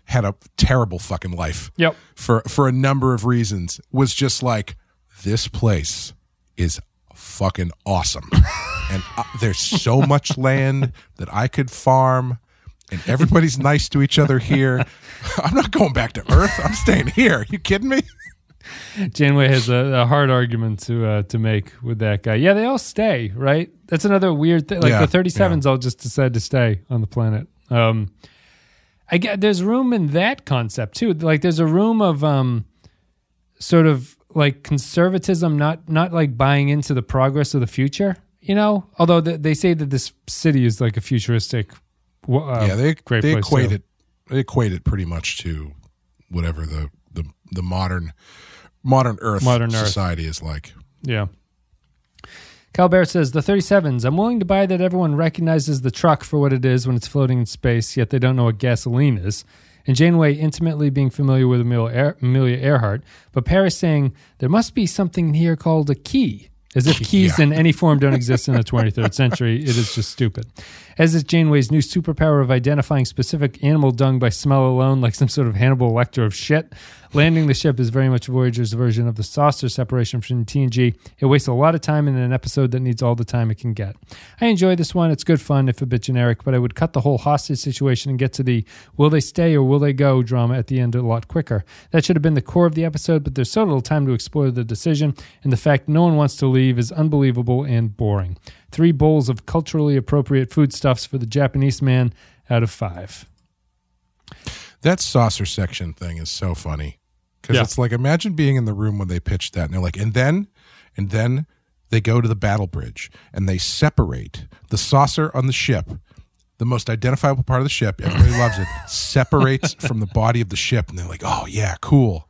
had a terrible fucking life. Yep. For for a number of reasons was just like this place is fucking awesome. and uh, there's so much land that I could farm and everybody's nice to each other here. I'm not going back to Earth. I'm staying here. you kidding me? Janeway has a, a hard argument to uh, to make with that guy. Yeah, they all stay, right? That's another weird thing. Like Yeah, the 37s all just decide to stay on the planet. Um, I get there's room in that concept too. Like there's a room of um, sort of like conservatism, not not like buying into the progress of the future. You know, although th- they say that this city is like a futuristic. W- Uh, yeah, they great they equate too. it they equate it pretty much to whatever the the, the modern modern Earth Modern Earth. society is like. Yeah. Calbert says the 37s. I'm willing to buy that everyone recognizes the truck for what it is when it's floating in space, yet they don't know what gasoline is. And Janeway intimately being familiar with Amelia, Amelia Earhart, but Paris saying there must be something here called a key, as if keys Yeah. in any form don't exist in the 23rd century. It is just stupid. As is Janeway's new superpower of identifying specific animal dung by smell alone, like some sort of Hannibal Lecter of shit. Landing the ship is very much Voyager's version of the saucer separation from TNG. It wastes a lot of time in an episode that needs all the time it can get. I enjoy this one. It's good fun, if a bit generic, but I would cut the whole hostage situation and get to the will they stay or will they go drama at the end a lot quicker. That should have been the core of the episode, but there's so little time to explore the decision, and the fact no one wants to leave is unbelievable and boring. Three bowls of culturally appropriate foodstuffs for the Japanese man out of five. That saucer section thing is so funny because Yeah. it's like imagine being in the room when they pitched that and they're like, and then, and then they go to the battle bridge and they separate the saucer on the ship, the most identifiable part of the ship. Everybody loves it. Separates from the body of the ship, and they're like, oh yeah, cool.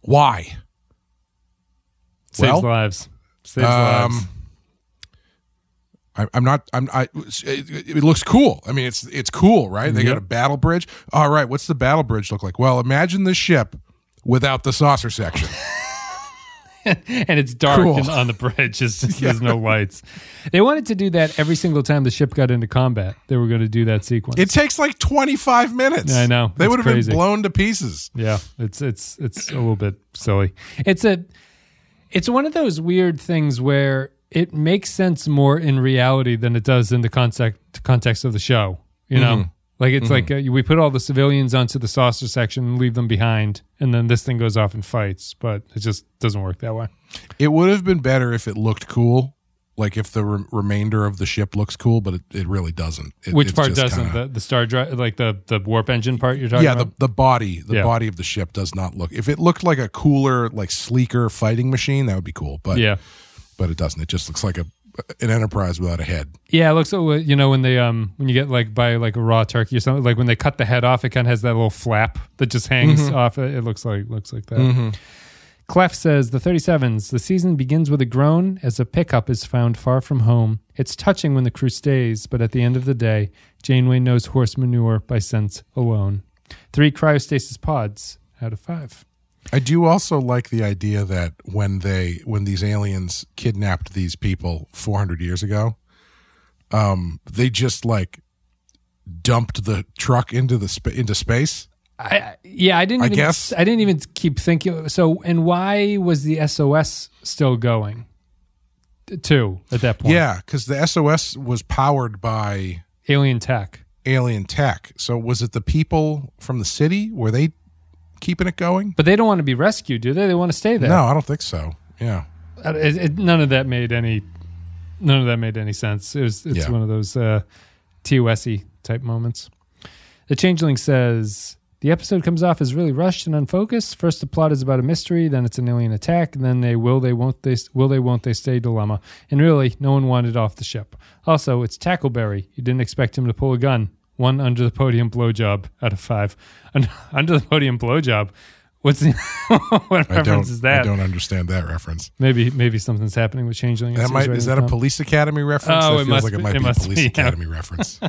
Why? Saves Well, lives. Saves um, lives. I, I'm not. I'm. I. It, it looks cool. I mean, it's it's cool, right? They got a battle bridge. All right. What's the battle bridge look like? Well, imagine the ship without the saucer section. and it's dark Cool. and on the bridge. Just, There's no lights. They wanted to do that every single time the ship got into combat. They were going to do that sequence. It takes like 25 minutes. I know. They would have been blown to pieces. yeah, it's it's it's a little bit silly. It's a it's one of those weird things where it makes sense more in reality than it does in the context context of the show. You know, Mm-hmm. like it's like uh, we put all the civilians onto the saucer section and leave them behind, and then this thing goes off and fights. But it just doesn't work that way. It would have been better if it looked cool. Like if the re- remainder of the ship looks cool, but it, it really doesn't. It, Which part doesn't? kinda- the the star drive, like the the warp engine part you're talking about. yeah, the, the body, the Yeah. body of the ship does not look. If it looked like a cooler, like sleeker fighting machine, that would be cool. But yeah, but it doesn't. It just looks like a an enterprise without a head. yeah. It looks so you know when they um when you get like by like a raw turkey or something like when they cut the head off, it kind of has that little flap that just hangs Mm-hmm. off it. It looks like looks like that. Clef says the 37s. The season begins with a groan as a pickup is found far from home. It's touching when the crew stays, but at the end of the day, Janeway knows horse manure by sense alone. Three cryostasis pods out of five. I do also like the idea that when they when these aliens kidnapped these people 400 years ago, um, they just like dumped the truck into the sp- into space. I yeah, I didn't. I Even, guess. I didn't even keep thinking. So, and why was the SOS still going? Too at that point. Yeah, because the SOS was powered by alien tech. alien tech. So was it the people from the city? Were they keeping it going? But they don't want to be rescued, do they? They want to stay there. No, I don't think so. Yeah. Uh, it, it, none of that made any. None of that made any sense. It was. It's Yeah. one of those uh, TOSy type moments. The Changeling says the episode comes off as really rushed and unfocused. First, the plot is about a mystery, then it's an alien attack, and then they will they won't they will they won't they stay dilemma. And really, no one wanted off the ship. Also, it's Tackleberry. You didn't expect him to pull a gun. One under the podium blowjob out of five. Un- under the podium blowjob. What's the, what I reference is that? I don't understand that reference. Maybe maybe something's happening with Changeling. That might, is that a police academy reference? Oh, that it feels must like it might it be a police be, yeah. academy reference.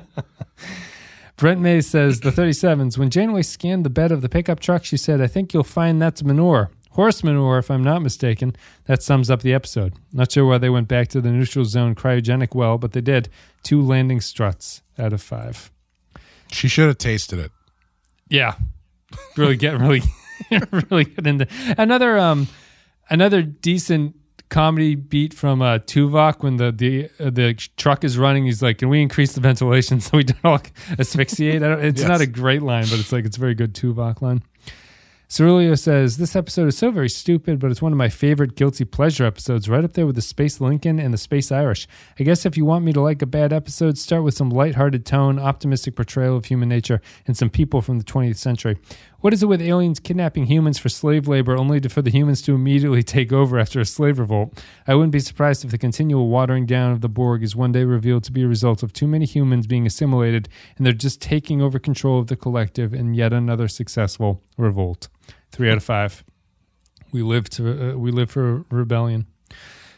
Brent May says the 37s. When Janeway scanned the bed of the pickup truck, she said, "I think you'll find that's manure, horse manure, if I'm not mistaken." That sums up the episode. Not sure why they went back to the neutral zone cryogenic well, but they did. Two landing struts out of five. She should have tasted it. Yeah, really get really really get into another um another decent comedy beat from uh Tuvok when the the uh, the truck is running. He's like, "Can we increase the ventilation so we don't all asphyxiate?" I don't, it's Yes. not a great line, but it's like it's a very good Tuvok line. Cerulio says this episode is so very stupid, but it's one of my favorite guilty pleasure episodes, right up there with the Space Lincoln and the Space Irish. I guess if you want me to like a bad episode, start with some lighthearted tone, optimistic portrayal of human nature, and some people from the 20th century. What is it with aliens kidnapping humans for slave labor only to, for the humans to immediately take over after a slave revolt? I wouldn't be surprised if the continual watering down of the Borg is one day revealed to be a result of too many humans being assimilated and they're just taking over control of the collective in yet another successful revolt. Three out of five. We live to uh, we live for rebellion.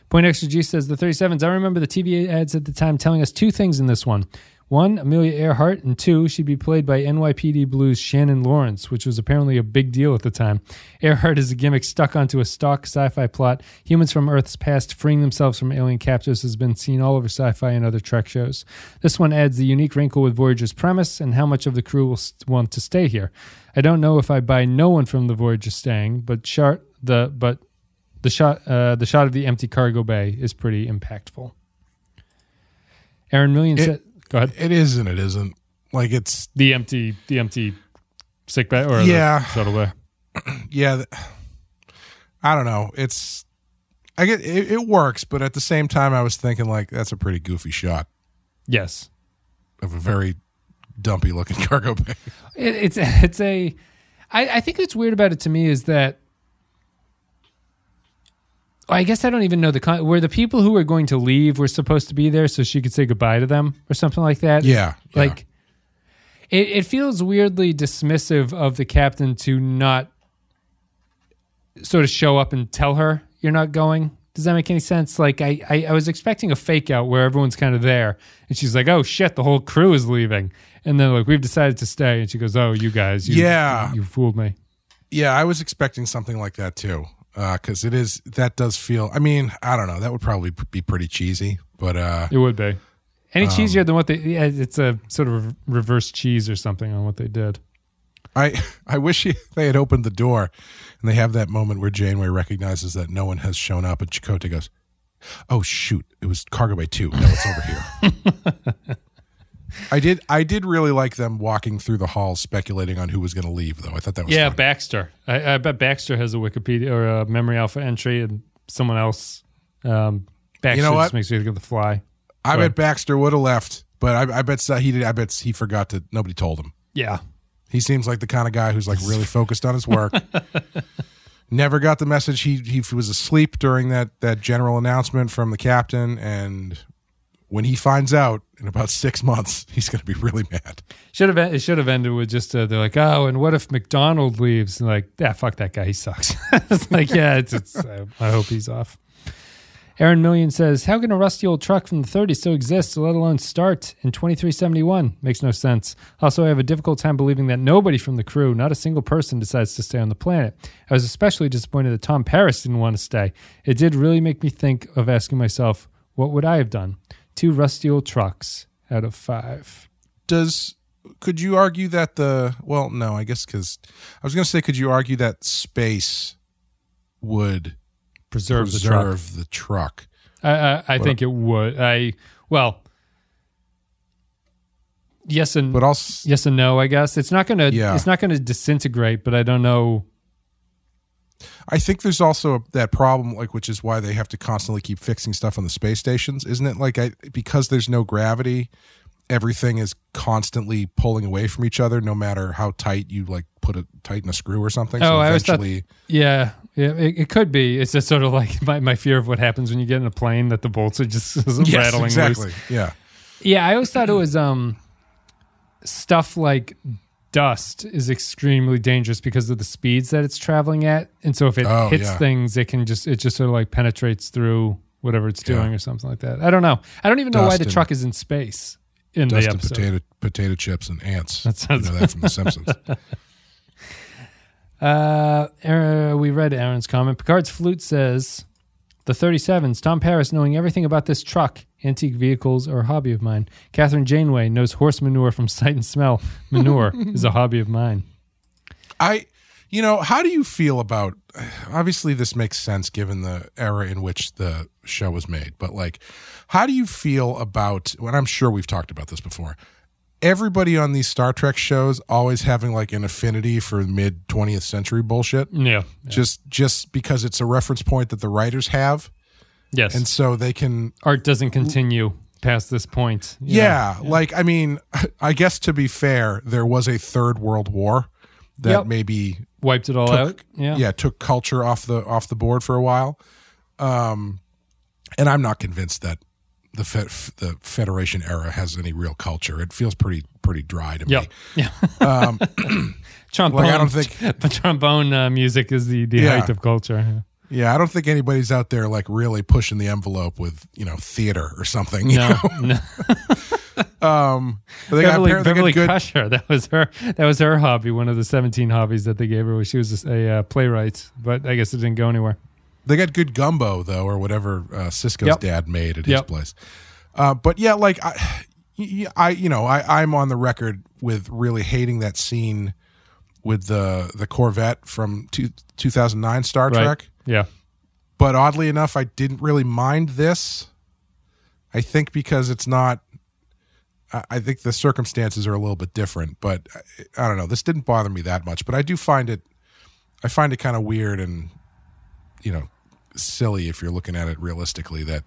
Point Extra G says the 37s. I remember the TV ads at the time telling us two things in this one. One, Amelia Earhart, and two, she'd be played by NYPD Blues Shannon Lawrence, which was apparently a big deal at the time. Earhart is a gimmick stuck onto a stock sci fi plot. Humans from Earth's past freeing themselves from alien captors has been seen all over sci fi and other Trek shows. This one adds the unique wrinkle with Voyager's premise and how much of the crew will want to stay here. I don't know if I buy no one from the Voyager staying, but chart the but the shot uh, the shot of the empty cargo bay is pretty impactful. Aaron Million It- said, "Go ahead." It is and it isn't. Like it's The empty the empty sick bay or Yeah. shuttle bay. yeah. I don't know. It's I get it, it works, but at the same time, I was thinking like that's a pretty goofy shot Yes, of a very dumpy looking cargo bay. it, it's it's a. I, I think what's weird about it to me is that. I guess I don't even know the con- where the people who were going to leave were supposed to be there, so she could say goodbye to them or something like that. Yeah, yeah. like it, it feels weirdly dismissive of the captain to not sort of show up and tell her you're not going does that make any sense like I, I i was expecting a fake out where everyone's kind of there and she's like oh shit the whole crew is leaving and then like we've decided to stay and she goes oh you guys you, Yeah. you, fooled me Yeah, I was expecting something like that too. Because it is that does feel. I mean, I don't know. That would probably be pretty cheesy, but uh, it would be any Um, cheesier than what they yeah it's a sort of reverse cheese or something on what they did I I wish he, they had opened the door, and they have that moment where Janeway recognizes that no one has shown up, and Chakotay goes, "Oh shoot, it was cargo bay two. No, it's over here." I did I did really like them walking through the halls, speculating on who was going to leave. Though I thought that was yeah fun. baxter I, I bet baxter has a wikipedia or a memory alpha entry and someone else um baxter You know what? just makes me think of the fly I Go bet Baxter would have left, but I, I bet he did. I bet he forgot to. Nobody told him. yeah He seems like the kind of guy who's like really focused on his work. Never got the message. He he was asleep during that that general announcement from the captain, and when he finds out in about six months, he's going to be really mad. Should have it should have ended with just uh, they're like oh and what if McDonald leaves and like yeah fuck that guy he sucks it's like yeah it's, it's uh, I hope he's off. Aaron Million says how can a rusty old truck from the 30s still exist let alone start in 2371 makes no sense. Also I have a difficult time believing that nobody from the crew not a single person decides to stay on the planet. I was especially disappointed that Tom Paris didn't want to stay. It did really make me think of asking myself what would I have done. Two rusty old trucks out of five. Does could you argue that the well? No, I guess because I was going to say, could you argue that space would Preserve, the truck. the truck? I, I, I think it would. I well, yes and But also, yes and no. I guess it's not gonna. Yeah. It's not gonna disintegrate, but I don't know. I think there's also that problem, like which is why they have to constantly keep fixing stuff on the space stations, isn't it? Like, I because there's no gravity, everything is constantly pulling away from each other, no matter how tight you like put it tighten a screw or something. Oh, I always thought- Yeah, yeah. It, it could be. It's just sort of like my, my fear of what happens when you get in a plane that the bolts are just yes, rattling exactly, loose. yeah. Yeah, I always thought it was um stuff like dust is extremely dangerous because of the speeds that it's traveling at, and so if it Oh, hits yeah. things, it can just it just sort of like penetrates through whatever it's Yeah. doing or something like that. I don't know. I don't even know why the and- truck is in space in Dust the and episode. potato potato chips and ants. That sounds- you know that from The Simpsons. Uh, uh, we read Aaron's comment. Picard's flute says, "The 37s. Tom Paris knowing everything about this truck, antique vehicles, are a hobby of mine. Kathryn Janeway knows horse manure from sight and smell. Manure is a hobby of mine. I, you know, how do you feel about? Obviously, this makes sense given the era in which the show was made. But like, how do you feel about? And I'm sure we've talked about this before. Everybody on these Star Trek shows always having like an affinity for mid 20th century bullshit, Yeah. just just because it's a reference point that the writers have, Yes. and so they can Art doesn't continue past this point. know? Yeah, like I mean, I guess to be fair, there was a third world war that Yep. maybe Wiped it all took, out. Yeah. yeah, took culture off the off the board for a while. Um, and I'm not convinced that the fe- the Federation era has any real culture. It feels pretty pretty dry to me. Yep. Yeah. trombone. Like, I don't think- the trombone uh, music is the, the Yeah. height of culture. Yeah, I don't think anybody's out there like really pushing the envelope with you know theater or something. you No, know? no. um, they got, Beverly, got Beverly good. Crusher. That was her. That was her hobby. One of the seventeen hobbies that they gave her. Was she was a uh, playwright, but I guess it didn't go anywhere. They got good gumbo though, or whatever uh, Sisko's Yep. dad made at his Yep. place. Uh, but yeah, like I, I, you know, I, I'm on the record with really hating that scene with the the Corvette from two, 2009 Star Right. Yeah. But oddly enough, I didn't really mind this. I think because it's not. I think the circumstances are a little bit different, but I, don't know. This didn't bother me that much, but I do find it. I find it kind of weird and, you know, silly if you're looking at it realistically. That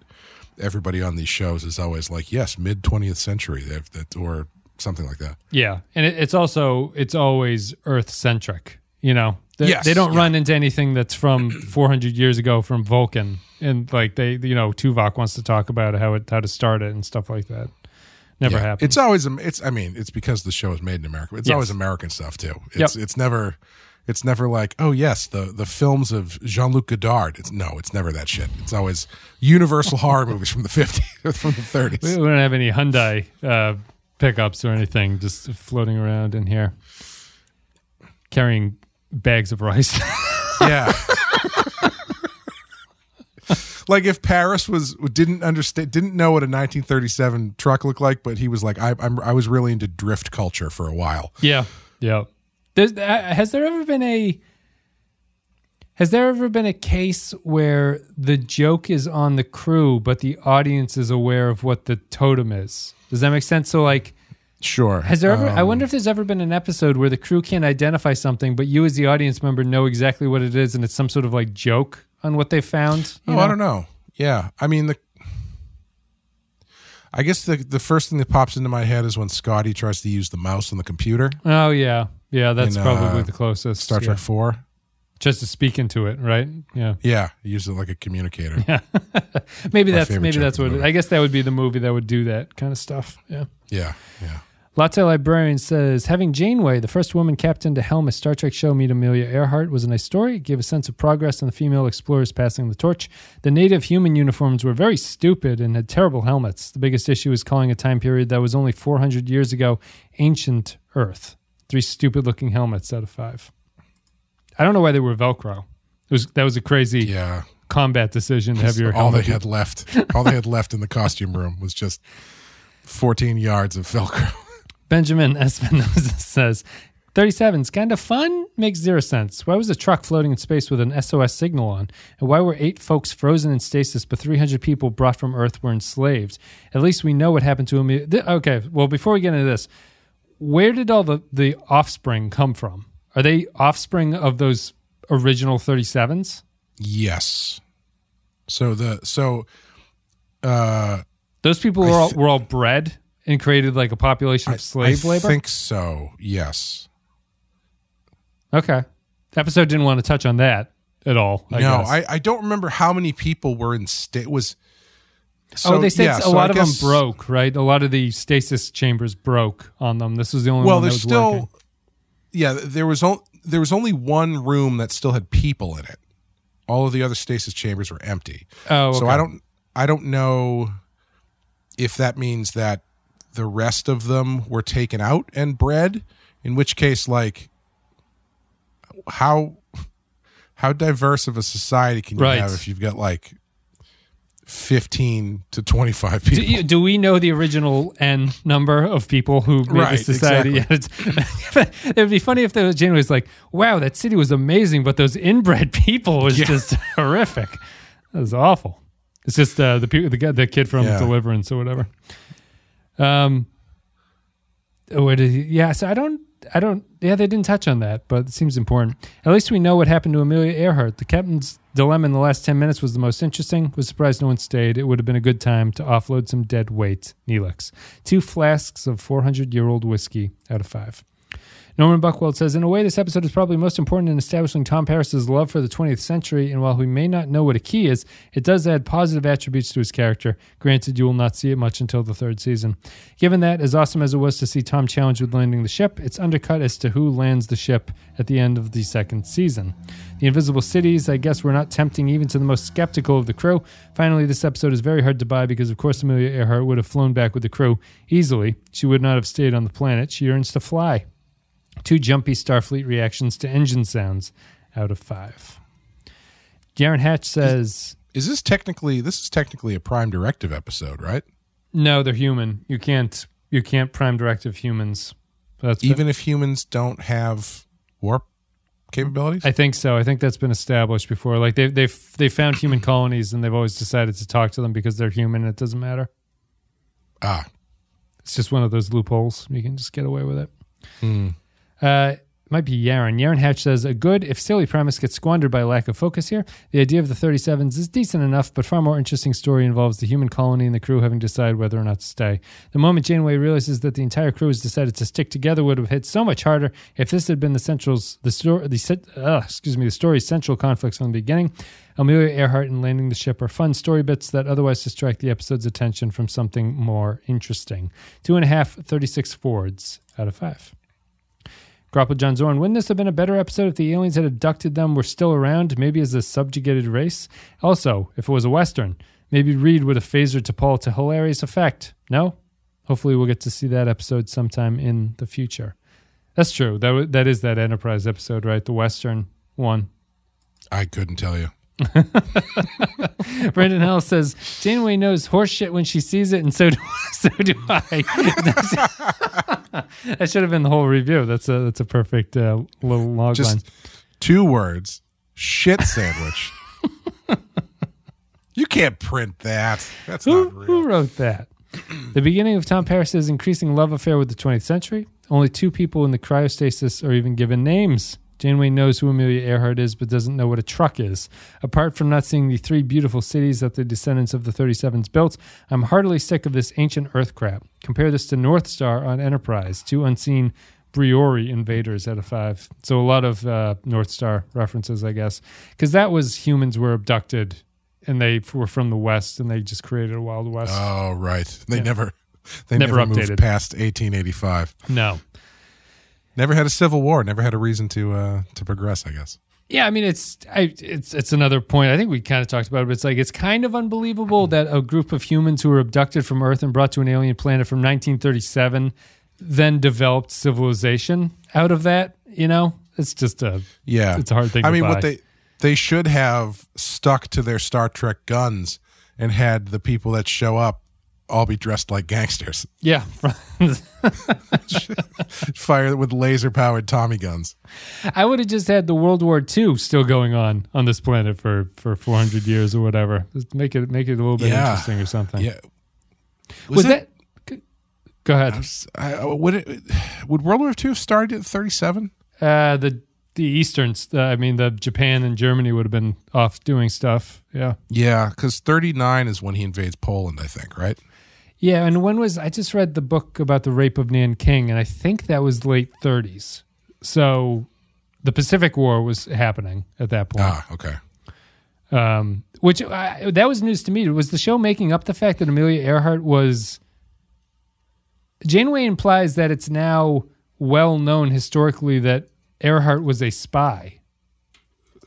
everybody on these shows is always like, yes, mid twentieth century, that or something like that. Yeah, and it's also it's always Earth centric. You know, they, Yes, they don't yeah. run into anything that's from 400 years ago from Vulcan, and like they, you know, Tuvok wants to talk about how it how to start it and stuff like that. Never Yeah. happened. It's always it's I mean, it's because the show is made in America. It's Yes. always American stuff too. It's Yep. it's never it's never like, oh yes, the the films of Jean-Luc Godard. It's no, it's never that shit. It's always universal horror movies from the 50s or from the 30s. we don't have any Hyundai uh, pickups or anything just floating around in here, carrying bags of rice. Yeah. like if Paris was didn't understand didn't know what a 1937 truck looked like, but he was like I I'm, I was really into drift culture for a while. Yeah, yeah. There's, uh, has there ever been a has there ever been a case where the joke is on the crew, but the audience is aware of what the totem is? Does that make sense? So, like, Sure. has there ever? I Um, wonder if there's ever been an episode where the crew can't identify something, but you, as the audience member, know exactly what it is, and it's some sort of like joke on what they found. Oh, I don't know. Yeah, I mean the. I guess the the first thing that pops into my head is when Scotty tries to use the mouse on the computer. Oh yeah, yeah. That's In, probably uh, the closest. Star yeah. Trek Four. just to speak into it, right? Yeah. Yeah, use it like a communicator. Yeah. maybe My that's maybe joke that's what it. I guess that would be the movie that would do that kind of stuff. Yeah. yeah, yeah. Latte Librarian says having Janeway, the first woman captain to helm a Star Trek show, meet Amelia Earhart was a nice story. It gave a sense of progress in the female explorers passing the torch. The native human uniforms were very stupid and had terrible helmets. The biggest issue is calling a time period that was only 400 years ago ancient Earth. Three stupid looking helmets out of five. I don't know why they were Velcro. It was that was a crazy Yeah. combat decision to have your all they had left, all they had left in the costume room was just 14 yards of Velcro. Benjamin Espinosa says, 37's kind of fun? Makes zero sense. Why was a truck floating in space with an SOS signal on? And why were eight folks frozen in stasis, but 300 people brought from Earth were enslaved? At least we know what happened to them. Okay, well, before we get into this, where did all the, the offspring come from? Are they offspring of those original 37s? Yes. So the so uh Those people were all, were all bred and created like a population of slave I labor? I think so. Yes. Okay. The episode didn't want to touch on that at all. I no, guess. I, I don't remember how many people were in state was so, oh, they said yeah, a so lot I of guess- them broke, right? A lot of the stasis chambers broke on them. This was the only Well, one that there's still working. yeah, there was on, there was only one room that still had people in it. All of the other stasis chambers were empty. Oh, So. I don't I don't know if that means that the rest of them were taken out and bred, in which case like how how diverse of a society can you Right. have if you've got like 15 to 25 people? Do, you- do we know the original N number of people who made Right, the society? It's- it would be funny if there was Jane was like, "Wow, that city was amazing, but those inbred people was Yeah. just horrific. That was awful." It's just uh, the the the kid from Yeah. Deliverance or whatever. Um, he, yeah, so I don't, I don't, yeah, they didn't touch on that, but it seems important. At least we know what happened to Amelia Earhart. The captain's dilemma in the last 10 minutes was the most interesting. Was surprised no one stayed. It would have been a good time to offload some dead weight. Neelix. Two flasks of 400 year old whiskey out of five. Norman Buckwald says, In a way, this episode is probably most important in establishing Tom Paris's love for the 20th century, and while we may not know what a key is, it does add positive attributes to his character. Granted, you will not see it much until the third season. Given that, as awesome as it was to see Tom challenged with landing the ship, it's undercut as to who lands the ship at the end of the second season. The invisible cities, I guess, were not tempting even to the most skeptical of the crew. Finally, this episode is very hard to buy because, of course, Amelia Earhart would have flown back with the crew easily. She would not have stayed on the planet. She yearns to fly two jumpy Starfleet reactions to engine sounds out of five. Garen Hatch says, Is this technically this is technically a prime directive episode, right? "No, they're human. You can't you can't prime directive humans." That's been- Even if humans don't have warp capabilities? I think so. I think that's been established before. Like they they've they found human colonies and they've always decided to talk to them because they're human. and It doesn't matter. ah, It's just one of those loopholes. You can just get away with it. hmm. Uh, might be Yaron. Yaron Hatch says a good, if silly premise gets squandered by lack of focus here. The idea of the 37s is decent enough, but far more interesting story involves the human colony and the crew having to decide whether or not to stay. The moment Janeway realizes that the entire crew has decided to stick together would have hit so much harder if this had been the central's the story the uh, excuse me the story's central conflicts from the beginning. Amelia Earhart and landing the ship are fun story bits that otherwise distract the episode's attention from something more interesting. Two and a half, 36 Fords out of five. Grapple John Zorn, wouldn't this have been a better episode if the aliens had abducted them, were still around, maybe as a subjugated race? Also, if it was a Western, maybe Reed would have phasered to Paul to hilarious effect. No? Hopefully we'll get to see that episode sometime in the future. That's true. That w- that is that Enterprise episode, right? The Western one. I couldn't tell you. Brendan Hell says Janeway knows horse shit when she sees it, and so do so do I. that should have been the whole review. That's a that's a perfect uh, little log line. Two words. Shit sandwich. you can't print that. That's Who, not who wrote that? the beginning of Tom Paris's increasing love affair with the 20th century. Only two people in the cryostasis are even given names. Janeway knows who Amelia Earhart is, but doesn't know what a truck is. Apart from not seeing the three beautiful cities that the descendants of the 37s built, I'm heartily sick of this ancient Earth crap. Compare this to North Star on Enterprise, two unseen Briori invaders out of five. So a lot of uh, North Star references, I guess, because that was humans were abducted and they were from the West and they just created a Wild West. Oh, right. They Yeah. never they Never never, updated. moved past 1885. no. Never had a civil war, never had a reason to uh to progress, I guess. Yeah, I mean it's I, it's it's another point. I think we kind of talked about it, but it's like it's kind of unbelievable that a group of humans who were abducted from Earth and brought to an alien planet from 1937 then developed civilization out of that. You know, it's just a Yeah. it's a hard thing. I to mean, buy. what they they should have stuck to their Star Trek guns and had the people that show up all be dressed like gangsters. yeah. Fire with laser powered Tommy guns. I would have just had the World War II still going on on this planet for for 400 years or whatever. Just make it make it a little bit Yeah. interesting or something. Yeah. Was, it- that? Go ahead. I was- I- would it would World War II have started at 37? Uh, the the Easterns. Uh, I mean, the Japan and Germany would have been off doing stuff. Yeah, Yeah, because 39 is when he invades Poland, I think, right? Yeah. And when was I just read the book about the rape of Nanking, and I think that was late 30s. So the Pacific War was happening at that point. Ah, okay. Um, which uh, that was news to me. Was the show making up the fact that Amelia Earhart was? Janeway implies that it's now well known historically that Earhart was a spy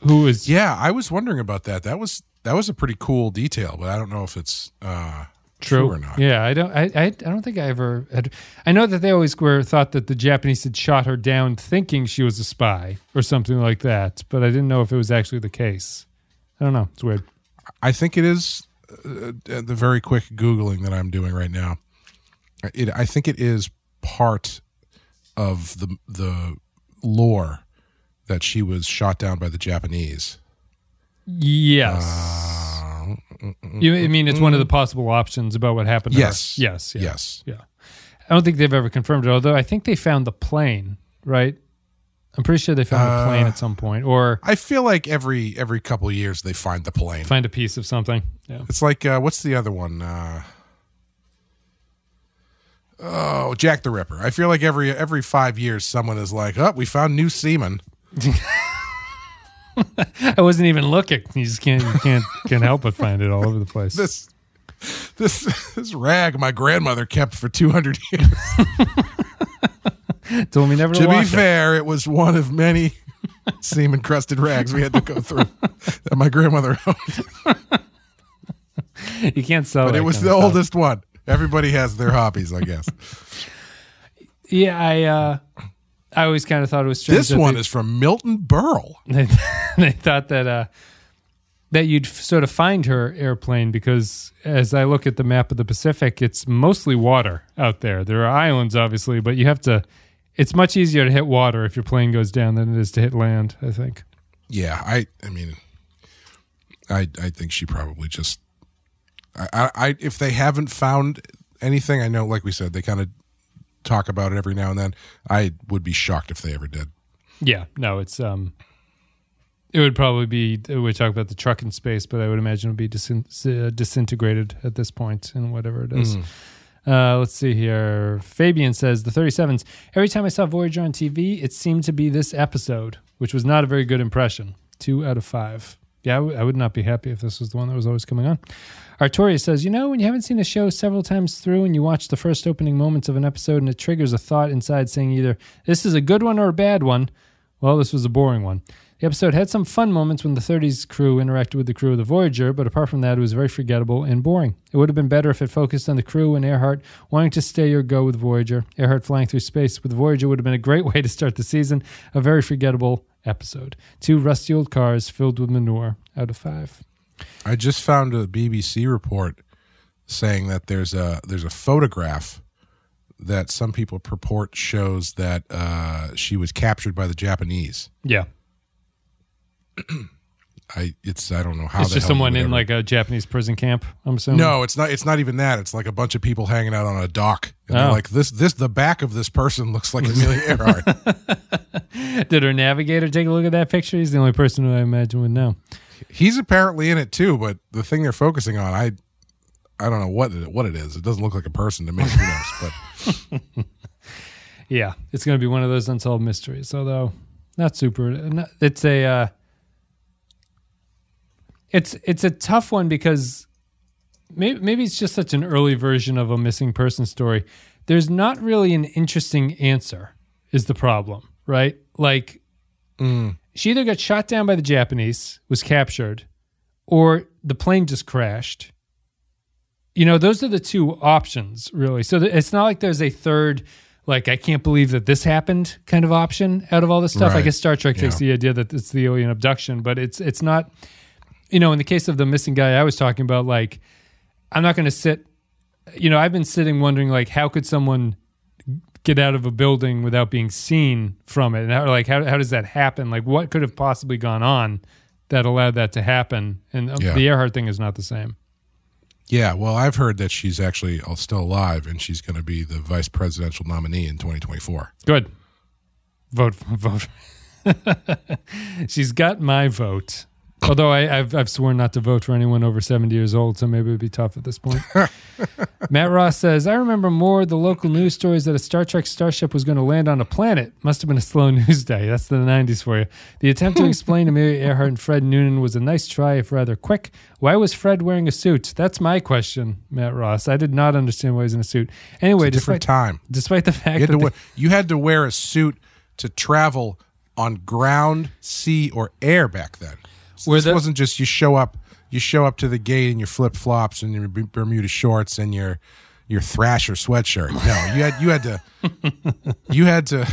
who was Yeah, I was wondering about that. That was that was a pretty cool detail, but I don't know if it's uh, true, or not. Yeah, I don't. I, I. I don't think I ever. Had, I know that they always were thought that the Japanese had shot her down, thinking she was a spy or something like that. But I didn't know if it was actually the case. I don't know. It's weird. I think it is uh, the very quick googling that I'm doing right now. It, I think it is part of the the lore that she was shot down by the Japanese. Yes. Uh, you I mean it's one of the possible options about what happened? To Yes. Her. Yes. Yeah. yes. Yeah. I don't think they've ever confirmed it. Although I think they found the plane. Right. I'm pretty sure they found the plane Uh, at some point, or I feel like every every couple of years they find the plane. find a piece of something. Yeah. It's like uh, what's the other one? Uh, oh, Jack the Ripper. I feel like every every five years someone is like, "Oh, we found new semen." I wasn't even looking. You just can't. You can't. Can't help but find it all over the place. This this this rag my grandmother kept for two hundred years. Told me never to, to be wash it. fair, it was one of many seam encrusted rags we had to go through that my grandmother owned. You can't sell. But it was the oldest one. Everybody has their hobbies, I guess. Yeah, I. uh I always kind of thought it was strange. This one they, is from Milton Berle. They, they thought that uh that you'd f- sort of find her airplane because as I look at the map of the Pacific, it's mostly water out there. There are islands, obviously, but you have to. It's much easier to hit water if your plane goes down than it is to hit land. I think. Yeah, I I mean I I think she probably just I, I, I if they haven't found anything, I know like we said, they kind of talk about it every now and then. I would be shocked if they ever did. Yeah, no, it's um, it would probably be we talk about the truck in space, but I would imagine it would be disin- uh, disintegrated at this point in whatever it is. Uh, let's see here. Fabian says the 37s. Every time I saw Voyager on TV, it seemed to be this episode, which was not a very good impression. Two out of five. Yeah, I, w- I would not be happy if this was the one that was always coming on. Artoria says, You know, when you haven't seen a show several times through and you watch the first opening moments of an episode and it triggers a thought inside saying either this is a good one or a bad one, well, this was a boring one. The episode had some fun moments when the 30s crew interacted with the crew of the Voyager, but apart from that, it was very forgettable and boring. It would have been better if it focused on the crew and Earhart wanting to stay or go with Voyager. Earhart flying through space with Voyager would have been a great way to start the season. A very forgettable episode. Two rusty old cars filled with manure out of five. I just found a BBC report saying that there's a there's a photograph that some people purport shows that uh, she was captured by the Japanese. Yeah. I it's I don't know how it's just someone in ever- like a Japanese prison camp, I'm assuming. No, it's not. It's not even that. It's like a bunch of people hanging out on a dock, and they're Oh. like, "This, this, the back of this person looks like Amelia Earhart." Did her navigator take a look at that picture? He's the only person who I imagine would know. He's apparently in it too, but the thing they're focusing on, I, I don't know what it, what it is. It doesn't look like a person to me. Who knows? But Yeah, it's going to be one of those unsolved mysteries. Although not super. Not, it's a. Uh, it's it's a tough one because maybe maybe it's just such an early version of a missing person story. There's not really an interesting answer. Is the problem right? Like she either got shot down by the Japanese, was captured, or the plane just crashed. You know, those are the two options, really. So it's not like there's a third, like, I can't believe that this happened kind of option out of all this stuff. I guess Star Trek takes the idea that it's the alien abduction, but it's it's not, you know, in the case of the missing guy I was talking about, like, I'm not going to sit, you know, I've been sitting wondering, like, how could someone get out of a building without being seen from it? And how, like, how, how does that happen? Like, what could have possibly gone on that allowed that to happen? And uh, Yeah. the Earhart thing is not the same. yeah, well, I've heard that she's actually uh, still alive, and she's going to be the vice presidential nominee in 2024. Good. Vote, vote. She's got my vote. Although I, I've I've sworn not to vote for anyone over seventy years old, so maybe it'd be tough at this point. Matt Ross says, "I remember more the local news stories that a Star Trek starship was going to land on a planet. Must have been a slow news day. That's the '90s for you. The attempt to explain Amelia Earhart and Fred Noonan was a nice try, if rather quick. Why was Fred wearing a suit? That's my question, Matt Ross. I did not understand why he was in a suit. Anyway, Different despite time. despite the fact You that to the- you had to wear a suit to travel on ground, sea, or air back then. So this the- wasn't just you show up. You show up to the gate in your flip flops and your Bermuda shorts and your your Thrasher sweatshirt. No, you had you had to you had to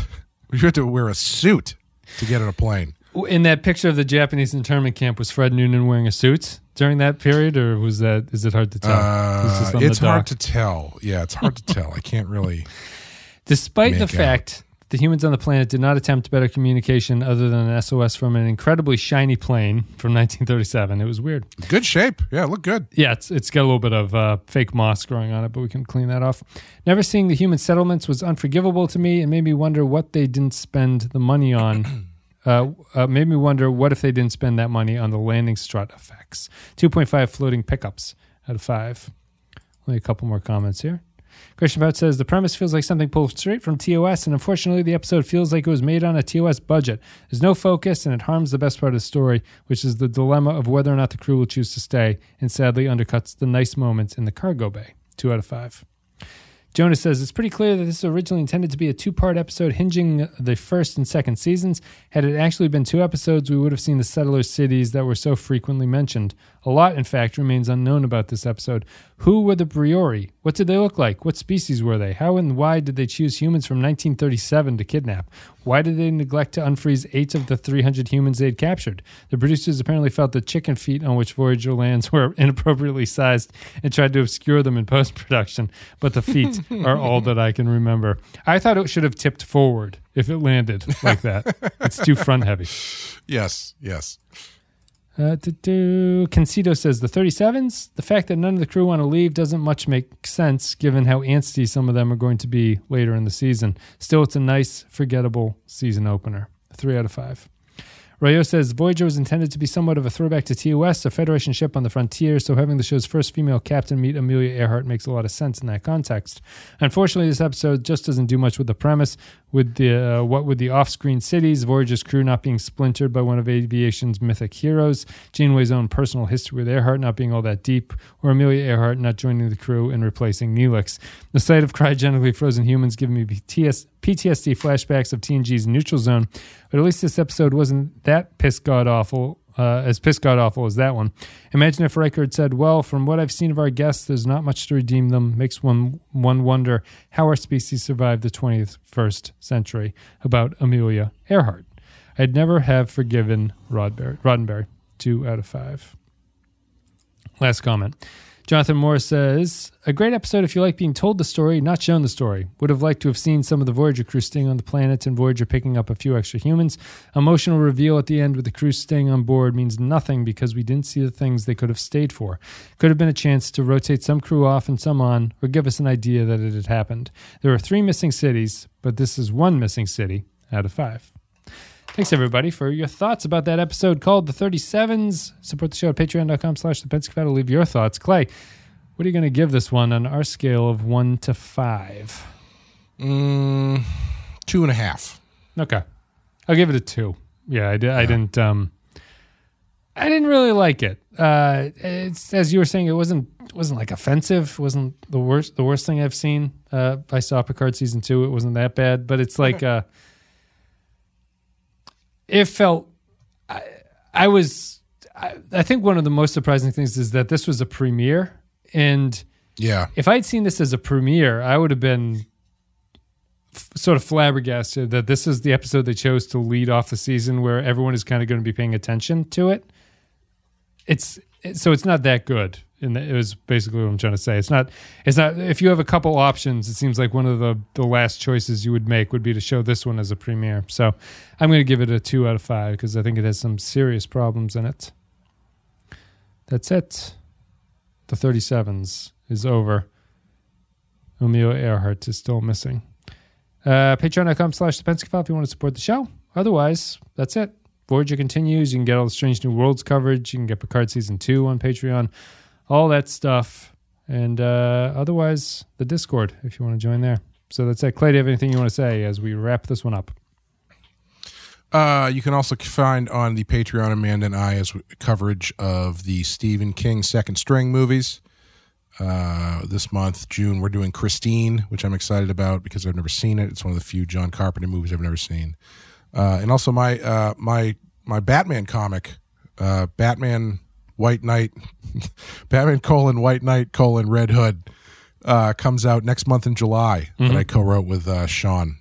you had to wear a suit to get on a plane. in that picture of the Japanese internment camp, was Fred Noonan wearing a suit during that period, or was that is it hard to tell? Uh, just on the it's hard to tell. Yeah, it's hard to tell. I can't really. Despite the fact the humans on the planet did not attempt better communication other than an SOS from an incredibly shiny plane from 1937, it was weird. Good shape. Yeah, look good. Yeah, it's it's got a little bit of uh, fake moss growing on it, but we can clean that off. Never seeing the human settlements was unforgivable to me and made me wonder what they didn't spend the money on. Uh, uh, made me wonder what if they didn't spend that money on the landing strut effects. 2.5 floating pickups out of 5. Only a couple more comments here. Christian Bout says the premise feels like something pulled straight from TOS, and unfortunately, the episode feels like it was made on a TOS budget. There's no focus, and it harms the best part of the story, which is the dilemma of whether or not the crew will choose to stay, and sadly undercuts the nice moments in the cargo bay. Two out of five. Jonas says it's pretty clear that this is originally intended to be a two part episode hinging the first and second seasons. Had it actually been two episodes, we would have seen the settler cities that were so frequently mentioned. A lot, in fact, remains unknown about this episode. Who were the Briori? What did they look like? What species were they? How and why did they choose humans from 1937 to kidnap? Why did they neglect to unfreeze eight of the 300 humans they'd captured? The producers apparently felt the chicken feet on which Voyager lands were inappropriately sized and tried to obscure them in post production, but the feet are all that I can remember. I thought it should have tipped forward if it landed like that. it's too front heavy. Yes, yes. Uh, do-do. Says the 37s. The fact that none of the crew want to leave doesn't much make sense given how antsy some of them are going to be later in the season. Still, it's a nice, forgettable season opener. Three out of five. Rayo says Voyager was intended to be somewhat of a throwback to TOS, a Federation ship on the frontier, so having the show's first female captain meet Amelia Earhart makes a lot of sense in that context. Unfortunately, this episode just doesn't do much with the premise. With the uh, what with the off-screen cities, Voyager's crew not being splintered by one of aviation's mythic heroes, Janeway's own personal history with Earhart not being all that deep, or Amelia Earhart not joining the crew and replacing Neelix. The sight of cryogenically frozen humans giving me PTS, PTSD flashbacks of TNG's Neutral Zone, but at least this episode wasn't that piss god awful. Uh, as piss god awful as that one. Imagine if had said, "Well, from what I've seen of our guests, there's not much to redeem them." Makes one one wonder how our species survived the 21st century. About Amelia Earhart, I'd never have forgiven. Roddenberry. Two out of five. Last comment. Jonathan Moore says, A great episode if you like being told the story, not shown the story. Would have liked to have seen some of the Voyager crew staying on the planet and Voyager picking up a few extra humans. Emotional reveal at the end with the crew staying on board means nothing because we didn't see the things they could have stayed for. Could have been a chance to rotate some crew off and some on, or give us an idea that it had happened. There are three missing cities, but this is one missing city out of five. Thanks everybody for your thoughts about that episode called The 37s. Support the show at patreon.com slash the Pensive Cattle. Leave your thoughts. Clay, what are you going to give this one on our scale of one to five? Mm, two and a half. Okay. I'll give it a two. Yeah, I, did, I didn't um I didn't really like it. Uh it's as you were saying, it wasn't wasn't like offensive. It wasn't the worst the worst thing I've seen. Uh I saw Picard season two. It wasn't that bad, but it's like uh it felt I, I was I, I think one of the most surprising things is that this was a premiere and Yeah. if I'd seen this as a premiere, I would have been f- sort of flabbergasted that this is the episode they chose to lead off the season where everyone is kind of going to be paying attention to it. It's it- so it's not that good. And it was basically what I'm trying to say. It's not. It's not. If you have a couple options, it seems like one of the the last choices you would make would be to show this one as a premiere. So I'm going to give it a two out of five because I think it has some serious problems in it. That's it. The 37s is over. Amelia Earhart is still missing. Uh, Patreon.com slash the Penske File if you want to support the show. Otherwise, that's it. Voyager continues. You can get all the Strange New Worlds coverage. You can get Picard season two on Patreon, all that stuff. And uh, otherwise, the Discord if you want to join there. So that's it. Clay, do you have anything you want to say as we wrap this one up? Uh, you can also find on the Patreon Amanda and I as coverage of the Stephen King second string movies. Uh, this month, June, we're doing Christine, which I'm excited about because I've never seen it. It's one of the few John Carpenter movies I've never seen. Uh, and also my uh, my my Batman comic, uh, Batman White Knight, Batman colon White Knight colon Red Hood, uh, comes out next month in July. Mm-hmm. That I co-wrote with uh, Sean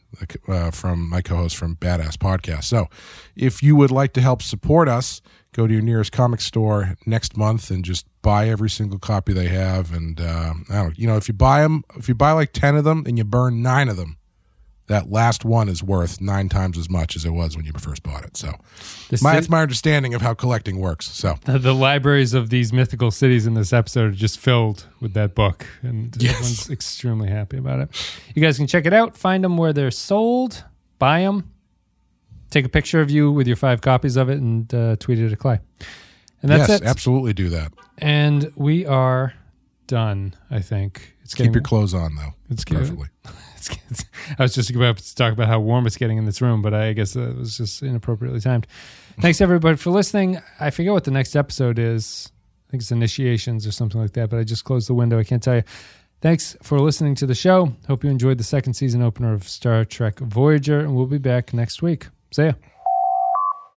uh, from my co-host from Badass Podcast. So, if you would like to help support us, go to your nearest comic store next month and just buy every single copy they have. And uh, I don't, you know, if you buy them, if you buy like ten of them and you burn nine of them, that last one is worth nine times as much as it was when you first bought it. So, my, that's my understanding of how collecting works. So, the, the libraries of these mythical cities in this episode are just filled with that book, and Yes. everyone's extremely happy about it. You guys can check it out, find them where they're sold, buy them, take a picture of you with your five copies of it, and uh, tweet it to Clay. And that's yes, it. absolutely do that. And we are done. I think it's Keep your clothes on though. It's good. perfectly. I was just about to talk about how warm it's getting in this room, but I guess it was just inappropriately timed. Thanks everybody for listening. I forget what the next episode is. I think it's initiations or something like that, but I just closed the window. I can't tell you. Thanks for listening to the show. Hope you enjoyed the second season opener of Star Trek Voyager, and we'll be back next week. See ya.